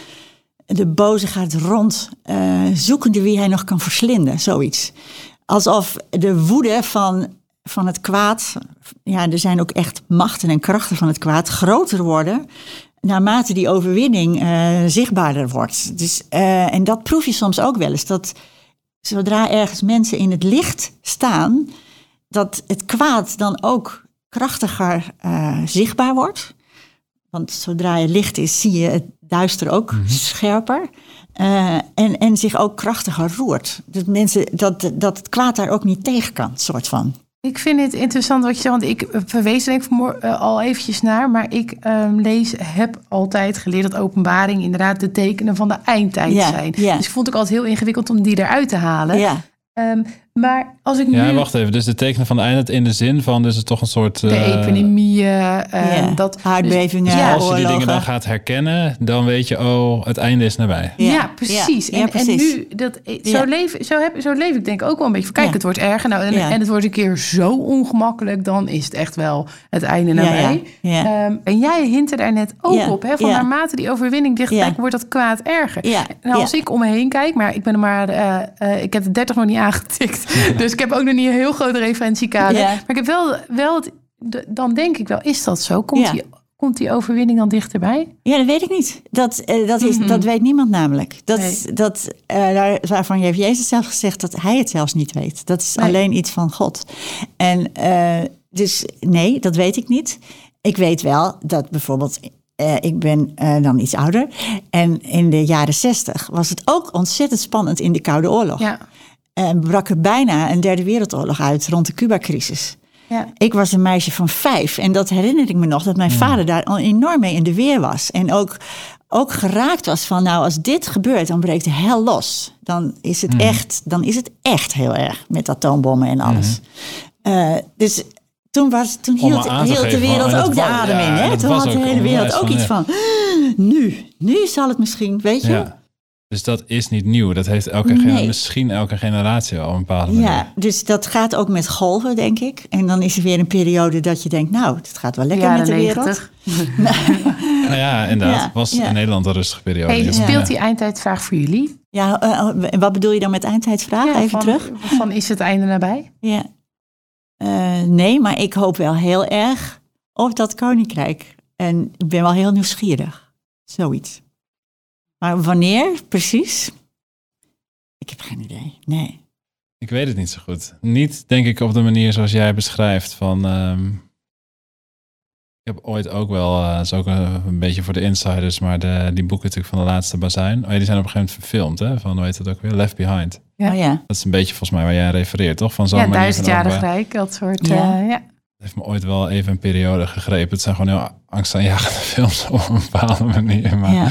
De boze gaat rond, eh, zoekende wie hij nog kan verslinden, zoiets. Alsof de woede van, van het kwaad, ja, er zijn ook echt machten en krachten van het kwaad, groter worden naarmate die overwinning eh, zichtbaarder wordt. Dus, eh, en dat proef je soms ook wel eens, dat zodra ergens mensen in het licht staan, dat het kwaad dan ook krachtiger zichtbaar wordt. Want zodra je licht is, zie je het duister ook Mhm. scherper. Eh, en, en zich ook krachtiger roert. Dat, mensen, dat, dat het kwaad daar ook niet tegen kan, soort van. Ik vind het interessant wat je zegt, want ik verwees er denk ik vanmor- eh, al eventjes naar, maar ik ehm, lees, heb altijd geleerd dat openbaring inderdaad de tekenen van de eindtijd zijn. Dus ik vond het ook altijd heel ingewikkeld om die eruit te halen. Ja, Ehm, maar als ik nu Ja, wacht even. Dus de tekenen van de einde in de zin van, dus het toch een soort... de eh, epidemieën, ja. dat aardbevingen, Ja, Als je die dingen dan gaat herkennen, dan weet je, oh, het einde is nabij. Ja, Ja, precies. ja, ja, en, precies. en nu, dat, zo, Ja. leef, zo, heb, zo leef ik denk ik ook wel een beetje kijk, Ja. het wordt erger. Nou, en, Ja. en het wordt een keer zo ongemakkelijk, dan is het echt wel het einde nabij. ja, ja. Ehm, en jij hintte daar net ook Ja, op, hè, van ja. naarmate die overwinning dichtbij Ja. wordt dat kwaad erger. Ja, En als ja. ik om me heen kijk, maar ik ben er maar, eh, eh, ik heb de 30 nog niet aangetikt, dus ik heb ook nog niet een heel groot referentiekader. Ja. Maar ik heb wel, wel het, dan denk ik wel, is dat zo? Komt, die, komt die overwinning dan dichterbij? Ja, dat weet ik niet. Dat, eh, dat, is, Mhm. dat weet niemand namelijk. Dat, Nee. dat, daar, waarvan heeft Jezus zelf gezegd dat hij het zelfs niet weet. Dat is Nee. alleen iets van God. En eh, dus nee, dat weet ik niet. Ik weet wel dat bijvoorbeeld, ik ben dan iets ouder. En in de jaren zestig was het ook ontzettend spannend in de Koude Oorlog. Ja, En brak er bijna een derde wereldoorlog uit rond de Cuba-crisis. ja. Ik was een meisje van vijf en dat herinner ik me nog, dat mijn vader daar al enorm mee in de weer was. En ook, ook geraakt was van, nou als dit gebeurt, dan breekt de hel los. Dan is het, echt, dan is het echt heel erg met atoombommen en alles. Eh, dus toen, was, toen hield, de wereld dat ook de adem ja, in. Hè? Toen had de hele wereld ook iets van, "Ah, nu, nu zal het misschien, weet je. Dus dat is niet nieuw. Dat heeft elke Nee. misschien elke generatie al een bepaalde manier. Ja, dus dat gaat ook met golven, denk ik. En dan is er weer een periode dat je denkt, nou, het gaat wel lekker met de wereld. 90. Nou ja, inderdaad. Ja, was ja. in Nederland een rustige periode. Hey, speelt die eindtijdvraag voor jullie? Ja, eh, en wat bedoel je dan met eindtijdsvraag? Ja, Even van, terug. Van is het einde nabij? Ja. Eh, nee, maar ik hoop wel heel erg op dat koninkrijk. En ik ben wel heel nieuwsgierig. Zoiets. Maar wanneer precies? Ik heb geen idee. Nee. Ik weet het niet zo goed. Niet, denk ik, op de manier zoals jij beschrijft. Van, ehm, ik heb ooit ook wel, eh, dat is ook een, een beetje voor de insiders, maar de, die boeken natuurlijk van de laatste bazuin. Oh ja, die zijn op een gegeven moment verfilmd, hè? Van, hoe heet het ook weer? Left Behind. Ja. Oh ja. Dat is een beetje volgens mij waar jij aan refereert, toch? Van zo'n Ja, duizendjarig rijk, dat soort. Ja. eh, ja. Het heeft me ooit wel even een periode gegrepen. Het zijn gewoon heel angstaanjagende films op een bepaalde manier. Maar, ja.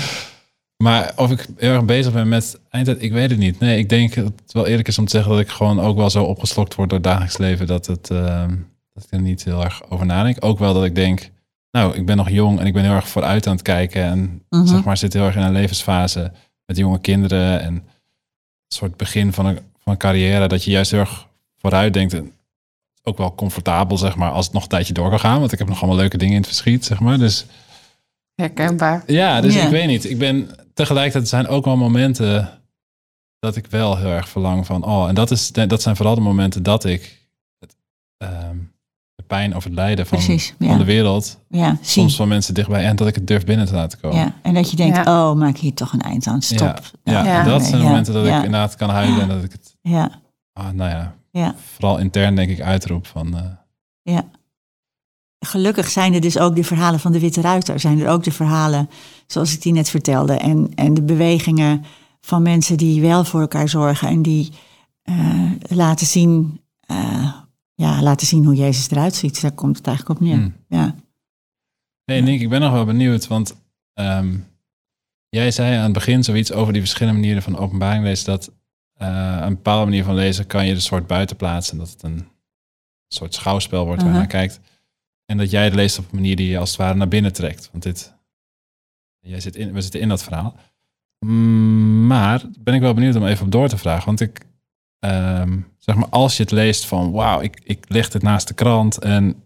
Maar of ik heel erg bezig ben met eindtijd, ik weet het niet. Nee, ik denk dat het wel eerlijk is om te zeggen dat ik gewoon ook wel zo opgeslokt word door het dagelijks leven. Dat, het, ehm, dat ik er niet heel erg over nadenk. Ook wel dat ik denk, nou, ik ben nog jong en ik ben heel erg vooruit aan het kijken. En Mhm. zeg maar, zit heel erg in een levensfase met jonge kinderen. En een soort begin van een, van een carrière dat je juist heel erg vooruit denkt. En ook wel comfortabel, zeg maar, als het nog een tijdje door kan gaan. Want ik heb nog allemaal leuke dingen in het verschiet, zeg maar. Dus Herkenbaar. ja, dus ik weet niet. Ik ben tegelijkertijd zijn ook wel momenten dat ik wel heel erg verlang van. Oh, en dat, is, dat zijn vooral de momenten dat ik het, ehm, de pijn of het lijden van, Precies, van de wereld, Ja, soms van mensen dichtbij en dat ik het durf binnen te laten komen. Ja. En dat je denkt, Ja. oh, maak hier toch een eind aan. Stop. Ja, ja, Ja. dat zijn de Ja, momenten dat ja. ik inderdaad kan huilen en dat ik het, Ja, ah, nou ja, ja. vooral intern denk ik uitroep van. eh, Ja. Gelukkig zijn er dus ook de verhalen van de Witte Ruiter. Zijn er ook de verhalen, zoals ik die net vertelde. En, en de bewegingen van mensen die wel voor elkaar zorgen. En die eh, laten, zien, eh, ja, laten zien hoe Jezus eruit ziet. Daar komt het eigenlijk op neer. hmm. Ja. Nee, Nick, ik ben nog wel benieuwd, want ehm, jij zei aan het begin zoiets over die verschillende manieren van openbaring lezen, dat eh, een bepaalde manier van lezen kan je de soort buiten plaatsen, dat het een soort schouwspel wordt waar je naar kijkt. En dat jij het leest op een manier die je als het ware naar binnen trekt. Want dit, jij zit in, we zitten in dat verhaal. Mm, Maar ben ik wel benieuwd om even op door te vragen. Want ik, ehm, zeg maar, als je het leest van, wauw, ik, ik leg dit naast de krant en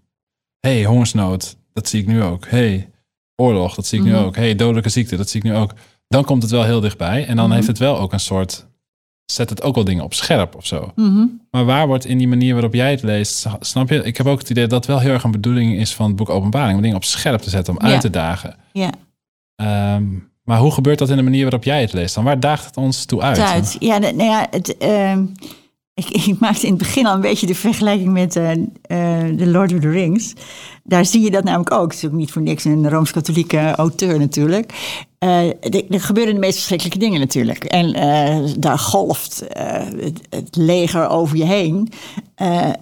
hey, hongersnood, dat zie ik nu ook. hey, oorlog, dat zie ik nu Mhm. ook. hey, dodelijke ziekte, dat zie ik nu ook. Dan komt het wel heel dichtbij. En dan Mhm. heeft het wel ook een soort, zet het ook wel dingen op scherp of zo. Mhm. Maar waar wordt in die manier waarop jij het leest, snap je? Ik heb ook het idee dat wel heel erg een bedoeling is van het boek Openbaring, om dingen op scherp te zetten, om uit te dagen. ja. Ehm, maar hoe gebeurt dat in de manier waarop jij het leest? Dan waar daagt het ons toe uit? uit. Ja, nou ja, het, ehm, ik, ik, maakte in het begin al een beetje de vergelijking met uh, The Lord of the Rings. Daar zie je dat namelijk ook. Het is ook niet voor niks een Rooms-Katholieke auteur natuurlijk. Uh, er, gebeuren de meest verschrikkelijke dingen natuurlijk. En daar golft het, het, leger over je heen.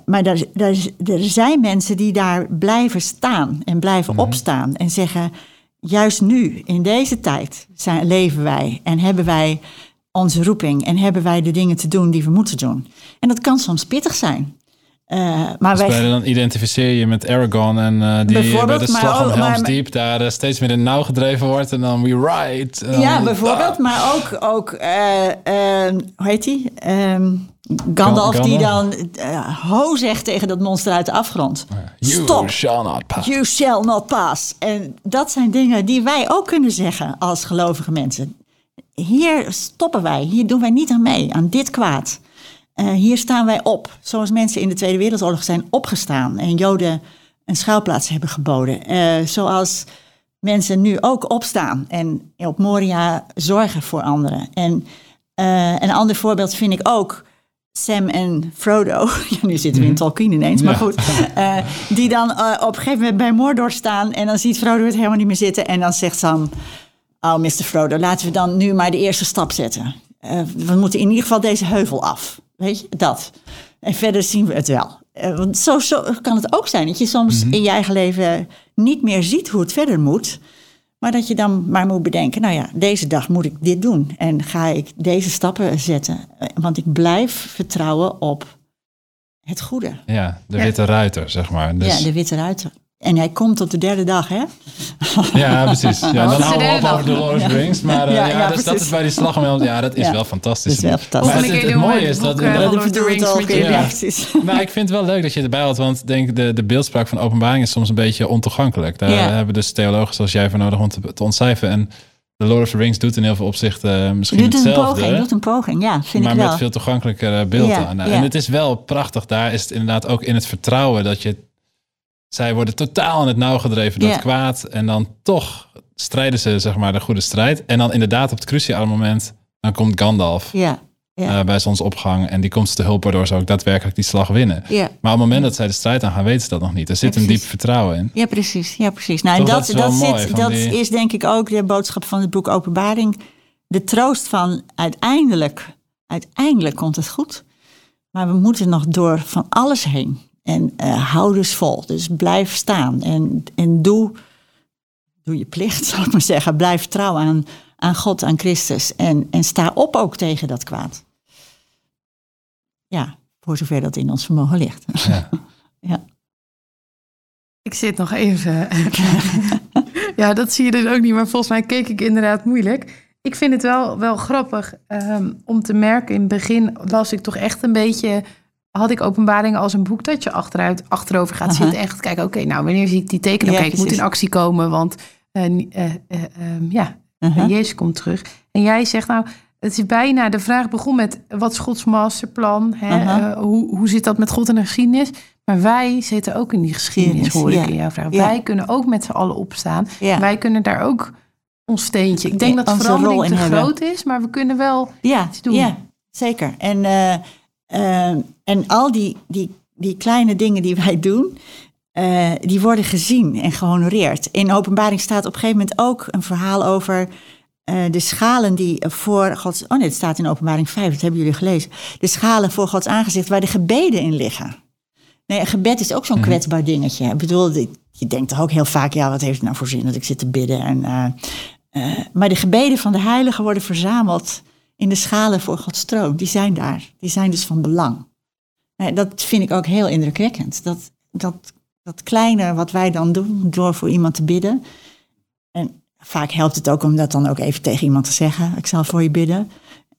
maar daar, daar, er zijn mensen die daar blijven staan en blijven Mhm. opstaan en zeggen... juist nu, in deze tijd, zijn, leven wij en hebben wij onze roeping en hebben wij de dingen te doen die we moeten doen. En dat kan soms pittig zijn. Uh, maar dus wij... dan identificeer je met Aragorn en uh, die bij de slag om Helm's Diep daar uh, steeds meer in nauw gedreven wordt en dan we ride. Ja, bijvoorbeeld, maar ook, ook uh, hoe heet die? Um, Gandalf, die dan ho zegt tegen dat monster uit de afgrond. You Stop. shall not pass. You shall not pass. En dat zijn dingen die wij ook kunnen zeggen als gelovige mensen. Hier stoppen wij, hier doen wij niet aan mee, aan dit kwaad. Uh, hier staan wij op, zoals mensen in de Tweede Wereldoorlog zijn opgestaan en Joden een schuilplaats hebben geboden. Uh, zoals mensen nu ook opstaan en op Moria zorgen voor anderen. En uh, een ander voorbeeld vind ik ook Sam en Frodo. Ja, nu zitten we in Tolkien ineens, maar goed. die dan op een gegeven moment bij Mordor staan en dan ziet Frodo het helemaal niet meer zitten en dan zegt Sam... Oh, Mr. Frodo, laten we dan nu maar de eerste stap zetten. we moeten in ieder geval deze heuvel af. Weet je, dat. En verder zien we het wel. Uh, want zo, zo, kan het ook zijn dat je soms Mhm. in je eigen leven niet meer ziet hoe het verder moet. Maar dat je dan maar moet bedenken, nou ja, deze dag moet ik dit doen. En ga ik deze stappen zetten. Want ik blijf vertrouwen op het goede. Ja, de witte ja. ruiter, zeg maar. Dus... Ja, de witte ruiter. En hij komt tot de derde dag, hè? Ja, precies. Ja, dan houden we op over de Lord of the Rings. Maar uh, ja, ja, ja dus dat is bij die slag om Ja, dat is wel fantastisch. Dat is wel fantastisch. Maar het, het, het mooie is dat... Uh, Lord of the Rings met je ja. Maar ik vind het wel leuk dat je erbij had. Want denk, de, de beeldspraak van openbaring is soms een beetje ontoegankelijk. Daar hebben dus theologen zoals jij voor nodig om te, te ontcijferen. En The Lord of the Rings doet in heel veel opzichten uh, misschien doet hetzelfde. Een poging, doet een poging, ja, vind maar ik wel. met veel toegankelijker beeld ja, aan. Ja. En het is wel prachtig. Daar is het inderdaad ook in het vertrouwen dat je... Zij worden totaal in het nauw gedreven door het kwaad. En dan toch strijden ze zeg maar de goede strijd. En dan inderdaad op het cruciale moment... dan komt Gandalf Ja, ja, eh, bij zonsopgang. En die komt ze te hulp waardoor ze ook daadwerkelijk die slag winnen. ja. Maar op het moment dat zij de strijd aan gaan, weten ze dat nog niet. Er zit Ja, een diep vertrouwen in. Ja, precies. Ja, precies. Nou, en dat, dat mooi zit, dat die- is denk ik ook de boodschap van het boek Openbaring. De troost van uiteindelijk, uiteindelijk komt het goed. Maar we moeten nog door van alles heen. En eh hou dus vol. Dus blijf staan. En, en doe, doe je plicht, zal ik maar zeggen. Blijf trouw aan, aan God, aan Christus. En, en sta op ook tegen dat kwaad. Ja, voor zover dat in ons vermogen ligt. Ja. ja. Ik zit nog even. ja, dat zie je dus ook niet. Maar volgens mij keek ik inderdaad moeilijk. Ik vind het wel, wel grappig ehm, om te merken. In het begin las ik toch echt een beetje. Had ik openbaringen als een boek dat je achteruit, achterover gaat zitten. En gaat kijken, oké, nou wanneer zie ik die tekenen? Ja, Oké, ik moet in actie komen, want eh, eh, eh, ehm, ja. Jezus komt terug. En jij zegt nou, het is bijna, de vraag begon met wat is Gods masterplan? Hè? Hoe, hoe zit dat met God en de geschiedenis? Maar wij zitten ook in die geschiedenis, hoor ik ja. in jouw vraag. Ja. Wij kunnen ook met z'n allen opstaan. Ja. Wij kunnen daar ook ons steentje. Ik denk dat de verandering rol in te hebben. groot is, maar we kunnen wel ja, iets doen. Ja, zeker. En, eh, en al die, die, die kleine dingen die wij doen, eh, die worden gezien en gehonoreerd. In openbaring staat op een gegeven moment ook een verhaal over eh, de schalen die voor Gods... Oh nee, het staat in openbaring 5, dat hebben jullie gelezen. De schalen voor Gods aangezicht waar de gebeden in liggen. Nee, een gebed is ook zo'n Mhm. kwetsbaar dingetje. Ik bedoel, je denkt toch ook heel vaak... ja, wat heeft het nou voor zin dat ik zit te bidden? En, eh, maar de gebeden van de heiligen worden verzameld in de schalen voor Gods troon. Die zijn daar. Die zijn dus van belang. Dat vind ik ook heel indrukwekkend. Dat, dat, dat kleine wat wij dan doen door voor iemand te bidden. En vaak helpt het ook om dat dan ook even tegen iemand te zeggen. Ik zal voor je bidden.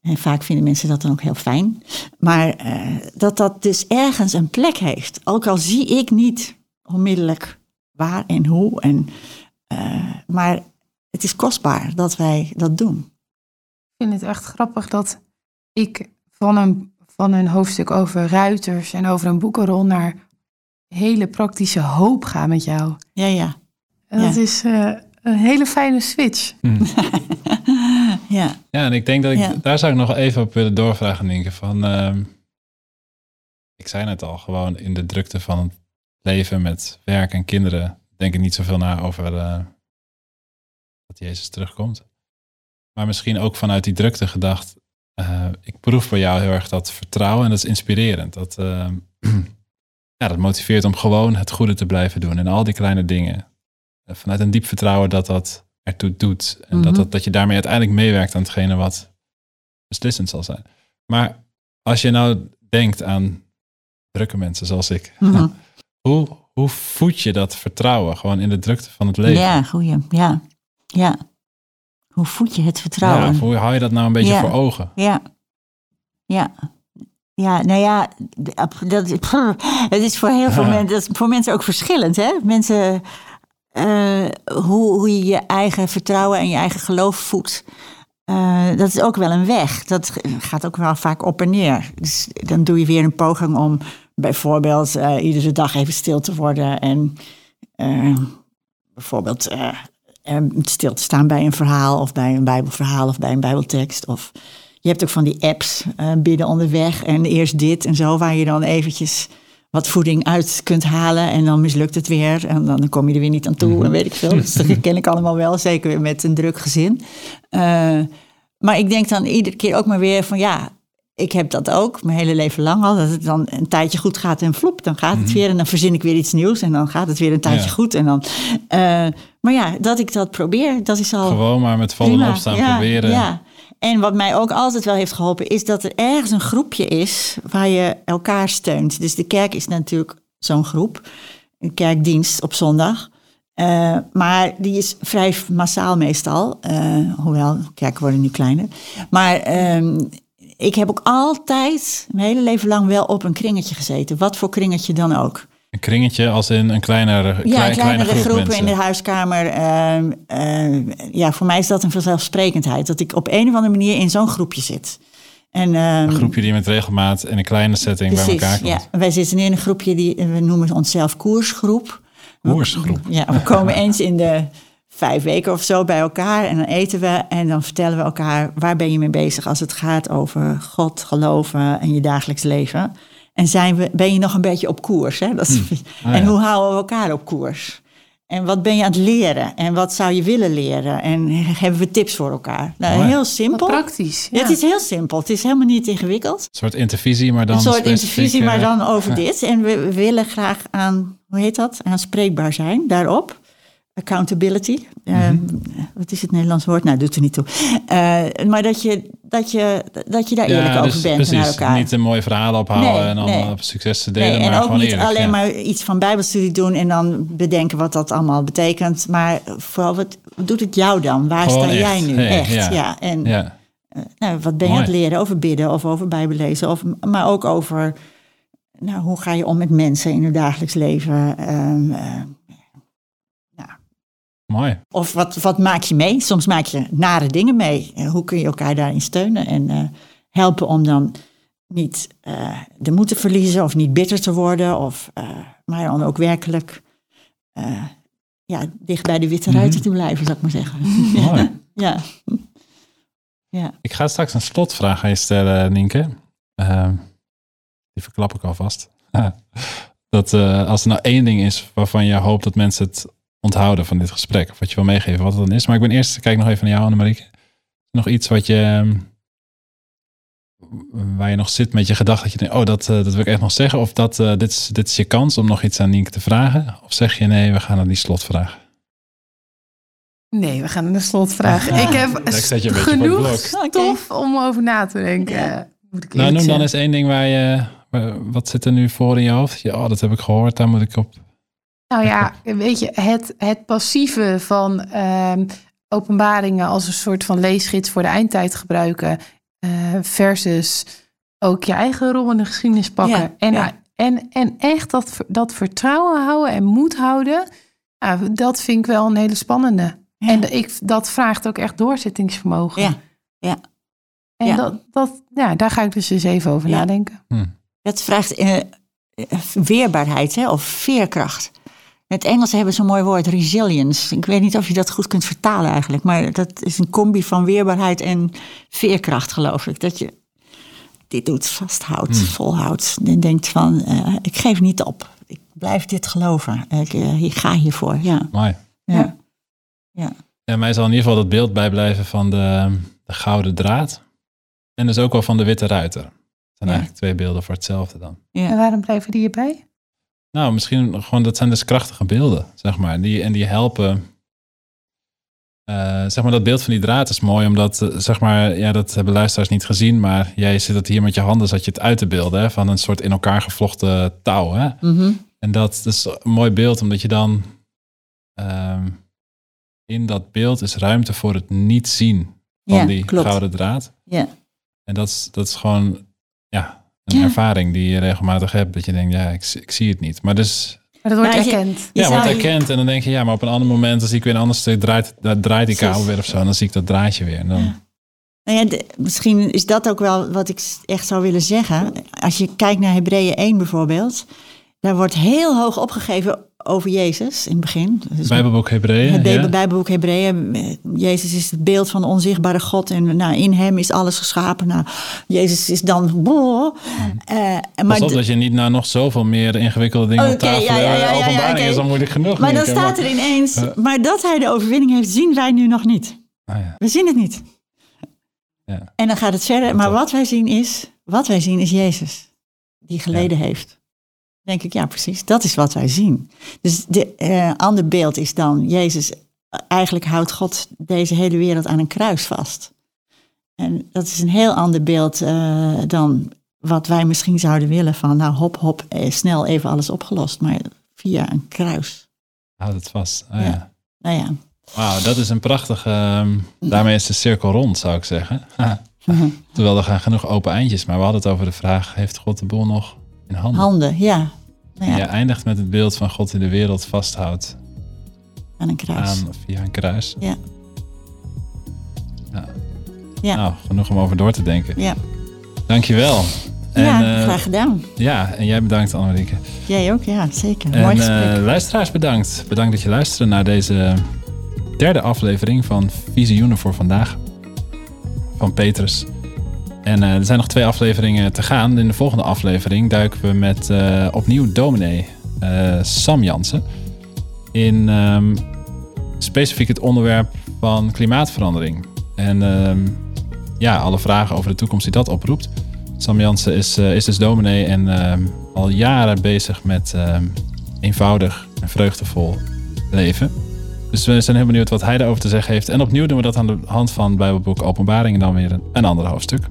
En vaak vinden mensen dat dan ook heel fijn. Maar eh, dat dat dus ergens een plek heeft. Ook al zie ik niet onmiddellijk waar en hoe. En, eh, maar het is kostbaar dat wij dat doen. Ik vind het echt grappig dat ik van een, van een hoofdstuk over ruiters en over een boekenrol naar hele praktische hoop ga met jou. Ja, ja. En dat Ja. is eh, een hele fijne switch. ja. Ja, en ik denk dat ik Ja. daar zou ik nog even op willen doorvragen, Nienke. Van, ehm, ik zei net al, gewoon in de drukte van het leven met werk en kinderen, denk ik niet zoveel na over uh, dat Jezus terugkomt. Maar misschien ook vanuit die drukte gedacht, uh, ik proef bij jou heel erg dat vertrouwen en dat is inspirerend. Dat, uh, ja, dat motiveert om gewoon het goede te blijven doen en al die kleine dingen. vanuit een diep vertrouwen dat dat ertoe doet. En dat, dat, dat je daarmee uiteindelijk meewerkt aan hetgene wat beslissend zal zijn. Maar als je nou denkt aan drukke mensen zoals ik, Mhm. hoe, hoe voed je dat vertrouwen gewoon in de drukte van het leven? Ja, goeie. Ja. ja. Hoe voed je het Ja, vertrouwen? of hoe hou je dat nou een beetje Ja. voor ogen? Ja. Ja. Ja, nou ja, dat, het is voor heel veel Ja. mensen, dat is voor mensen ook verschillend. Hè? Mensen, eh, hoe, hoe je je eigen vertrouwen en je eigen geloof voedt. eh, dat is ook wel een weg. Dat gaat ook wel vaak op en neer. Dus dan doe je weer een poging om bijvoorbeeld eh, iedere dag even stil te worden. En bijvoorbeeld stil te staan bij een verhaal of bij een bijbelverhaal of bij een bijbeltekst. Of je hebt ook van die apps eh, bidden onderweg en eerst dit en zo, waar je dan eventjes wat voeding uit kunt halen en dan mislukt het weer en dan kom je er weer niet aan toe en weet ik veel. Dus dat ken ik allemaal wel, zeker met een druk gezin. Eh, maar ik denk dan iedere keer ook maar weer van ja, ik heb dat ook mijn hele leven lang al. Dat het dan een tijdje goed gaat en flop, dan gaat het weer en dan verzin ik weer iets nieuws en dan gaat het weer een tijdje Ja. goed. En dan, eh, maar ja, dat ik dat probeer, dat is al Gewoon maar met vallen en Prima, opstaan ja, proberen. Ja. En wat mij ook altijd wel heeft geholpen, is dat er ergens een groepje is waar je elkaar steunt. Dus de kerk is natuurlijk zo'n groep, een kerkdienst op zondag. Eh, maar die is vrij massaal meestal, eh, hoewel kerken worden nu kleiner. Maar ehm, ik heb ook altijd, mijn hele leven lang, wel op een kringetje gezeten. Wat voor kringetje dan ook. Een kringetje als in een kleinere, Ja, klein, kleine kleinere groep mensen. in de huiskamer. ehm, ehm, ja, voor mij is dat een vanzelfsprekendheid. Dat ik op een of andere manier in zo'n groepje zit. En, ehm, Een groepje die met regelmaat in een kleine setting bij elkaar komt. ja. Wij zitten in een groepje, die, we noemen onszelf koersgroep. Koersgroep. Ja, we komen eens in de vijf weken of zo bij elkaar en dan eten we en dan vertellen we elkaar waar ben je mee bezig als het gaat over God, geloven en je dagelijks leven. En zijn we, ben je nog een beetje op koers? Hè? Dat is, Ah, en ja. hoe houden we elkaar op koers? En wat ben je aan het leren? En wat zou je willen leren? En hebben we tips voor elkaar? Nou, Mooi. heel Wat simpel. praktisch. Ja, Ja. Het is heel simpel. Het is helemaal niet ingewikkeld. Een soort intervisie, maar dan Een soort intervisie, maar eh, dan over dit. En we willen graag aan, hoe heet dat? Aanspreekbaar zijn daarop. Accountability. Eh, Mhm. wat is het Nederlands woord? Nou, doet er niet toe. Eh, maar dat je, dat, je, dat je daar eerlijk over dus bent precies. naar elkaar. Niet een mooie verhaal Nee, en dan nee. op succes te delen, Nee, en maar ook gewoon niet eerlijk. alleen ja. maar iets van Bijbelstudie doen en dan bedenken wat dat allemaal betekent. Maar vooral, wat, wat doet het jou dan? Waar Gewoon sta jij nu? Hey, echt, ja. ja. En Ja, nou, wat ben je Mooi. aan het leren over bidden of over bijbellezen? Of, maar ook over nou, hoe ga je om met mensen in het dagelijks leven? Mooi. of wat, wat maak je mee? Soms maak je nare dingen mee. Eh, hoe kun je elkaar daarin steunen en eh, helpen om dan niet eh, de moed te verliezen of niet bitter te worden, of, maar dan ook werkelijk ja, dicht bij de witte Mhm. ruiten te blijven, zou ik maar zeggen. Mooi. ja. ja. Ik ga straks een slotvraag aan je stellen, Nienke. Ehm, die verklap ik alvast. dat als er nou één ding is waarvan je hoopt dat mensen het onthouden van dit gesprek, of wat je wil meegeven, wat het dan is. Maar ik ben eerst, kijk nog even naar jou, Annemarieke. Nog iets wat je, ehm, waar je nog zit met je gedachte, dat je denkt, oh, dat, eh, dat wil ik echt nog zeggen. Of dat, eh, dit, is, dit is je kans om nog iets aan Nienke te vragen. Of zeg je, nee, we gaan naar die slotvraag. Nee, we gaan naar de slotvraag. Ah. Ik heb Daar zet je een genoeg blok. stof om over na te denken. Ja. Moet ik Nou, noem dan eens één ding waar je, wat zit er nu voor in je hoofd? Ja, oh, dat heb ik gehoord, daar moet ik op. Nou ja, weet je, het, het passieve van ehm, openbaringen als een soort van leesgids voor de eindtijd gebruiken. eh, versus ook je eigen rol in de geschiedenis pakken. Ja, en, ja. en, en echt dat, dat vertrouwen houden en moed houden. Nou, dat vind ik wel een hele spannende. Ja. En ik, dat vraagt ook echt doorzettingsvermogen. Ja, ja. En Ja. Dat, dat, ja, daar ga ik dus eens even over Ja. nadenken. Dat vraagt eh, eh, weerbaarheid hè, of veerkracht. In het Engels hebben ze een mooi woord, resilience. Ik weet niet of je dat goed kunt vertalen eigenlijk. Maar dat is een combi van weerbaarheid en veerkracht, geloof ik. Dat je dit doet, vasthoudt, volhoudt. En denkt van, eh, ik geef niet op. Ik blijf dit geloven. Ik, ik ga hiervoor, ja. Mooi. ja. ja. Ja, mij zal in ieder geval dat beeld bijblijven van de, de gouden draad. En dus ook wel van de witte ruiter. Dat zijn Ja. eigenlijk twee beelden voor hetzelfde dan. En ja. waarom blijven die erbij? Nou, misschien gewoon, dat zijn dus krachtige beelden, zeg maar. Die, en die helpen. eh, zeg maar, dat beeld van die draad is mooi, omdat, eh, zeg maar, ja, dat hebben luisteraars niet gezien, maar jij zit het hier met je handen, zat je het uit te beelden, hè, van een soort in elkaar gevlochten touw, hè. Mhm. En dat, is een mooi beeld, omdat je dan ehm, in dat beeld is ruimte voor het niet zien van Ja, die klopt. gouden draad. Ja. En dat is, dat is gewoon ja, een Ja. ervaring die je regelmatig hebt. Dat je denkt, ja, ik, zie- ik zie het niet. Maar dus, Maar dat wordt Maar je- erkend. Je ja, zou wordt je- erkend. En dan denk je, ja, maar op een ander moment, zie ik weer een ander stuk, draait, daar draait die kabel weer of zo. En dan zie ik dat draadje weer. En dan, Ja. Nou ja, de- misschien is dat ook wel wat ik echt zou willen zeggen. Als je kijkt naar Hebreeën 1 bijvoorbeeld. Daar wordt heel hoog opgegeven over Jezus in het begin. Dus Bijbelboek Hebreeën. het ja. Bijbelboek Hebreeën. eh, Jezus is het beeld van de onzichtbare God. En nou, in hem is alles geschapen. Nou, Jezus is dan... boh. Eh, Pas maar op dat je niet nou nog zoveel meer ingewikkelde dingen op Oké, tafel ja, ja, ja, ja, is al moeilijk genoeg. maar dan staat er ineens... Eh. Maar dat hij de overwinning heeft, zien wij nu nog niet. Ah, ja. We zien het niet. Ja. En dan gaat het verder. Maar wat wij zien is, wat wij zien is Jezus. Die geleden heeft. Denk ik, ja precies. Dat is wat wij zien. Dus de eh, ander beeld is dan, Jezus, eigenlijk houdt God deze hele wereld aan een kruis vast. En dat is een heel ander beeld eh, dan wat wij misschien zouden willen van, nou hop hop, eh, snel even alles opgelost. Maar via een kruis. Houd het vast. Ah, Ja. ja. Nou ja. Wauw, dat is een prachtige... ehm, daarmee is de cirkel rond, zou ik zeggen. Terwijl er gaan genoeg open eindjes. Maar we hadden het over de vraag, heeft God de boel nog in handen? Handen, ja. Nou ja, je eindigt met het beeld van God die de wereld vasthoudt aan een kruis. aan via een kruis. Ja. Ja. Ja. Nou, genoeg om over door te denken. Ja, Dankjewel. En, ja eh, graag gedaan. ja, en jij bedankt Annemieke. Jij ook, ja, zeker. En Mooi eh, luisteraars bedankt. Bedankt dat je luisterde naar deze derde aflevering van Visioenen voor vandaag. Van Petrus. En eh, er zijn nog twee afleveringen te gaan. In de volgende aflevering duiken we met eh, opnieuw dominee eh, Sam Jansen. In ehm, specifiek het onderwerp van klimaatverandering. En ehm, ja, alle vragen over de toekomst die dat oproept. Sam Jansen is, is dus dominee en ehm, al jaren bezig met eenvoudig en vreugdevol leven. Dus we zijn heel benieuwd wat hij daarover te zeggen heeft. En opnieuw doen we dat aan de hand van Bijbelboek Openbaring en dan weer een ander hoofdstuk.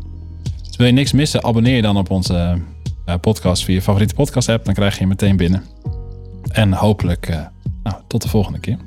Wil je niks missen, abonneer je dan op onze eh, podcast via je favoriete podcast app. Dan krijg je hem meteen binnen. En hopelijk, eh, nou, tot de volgende keer.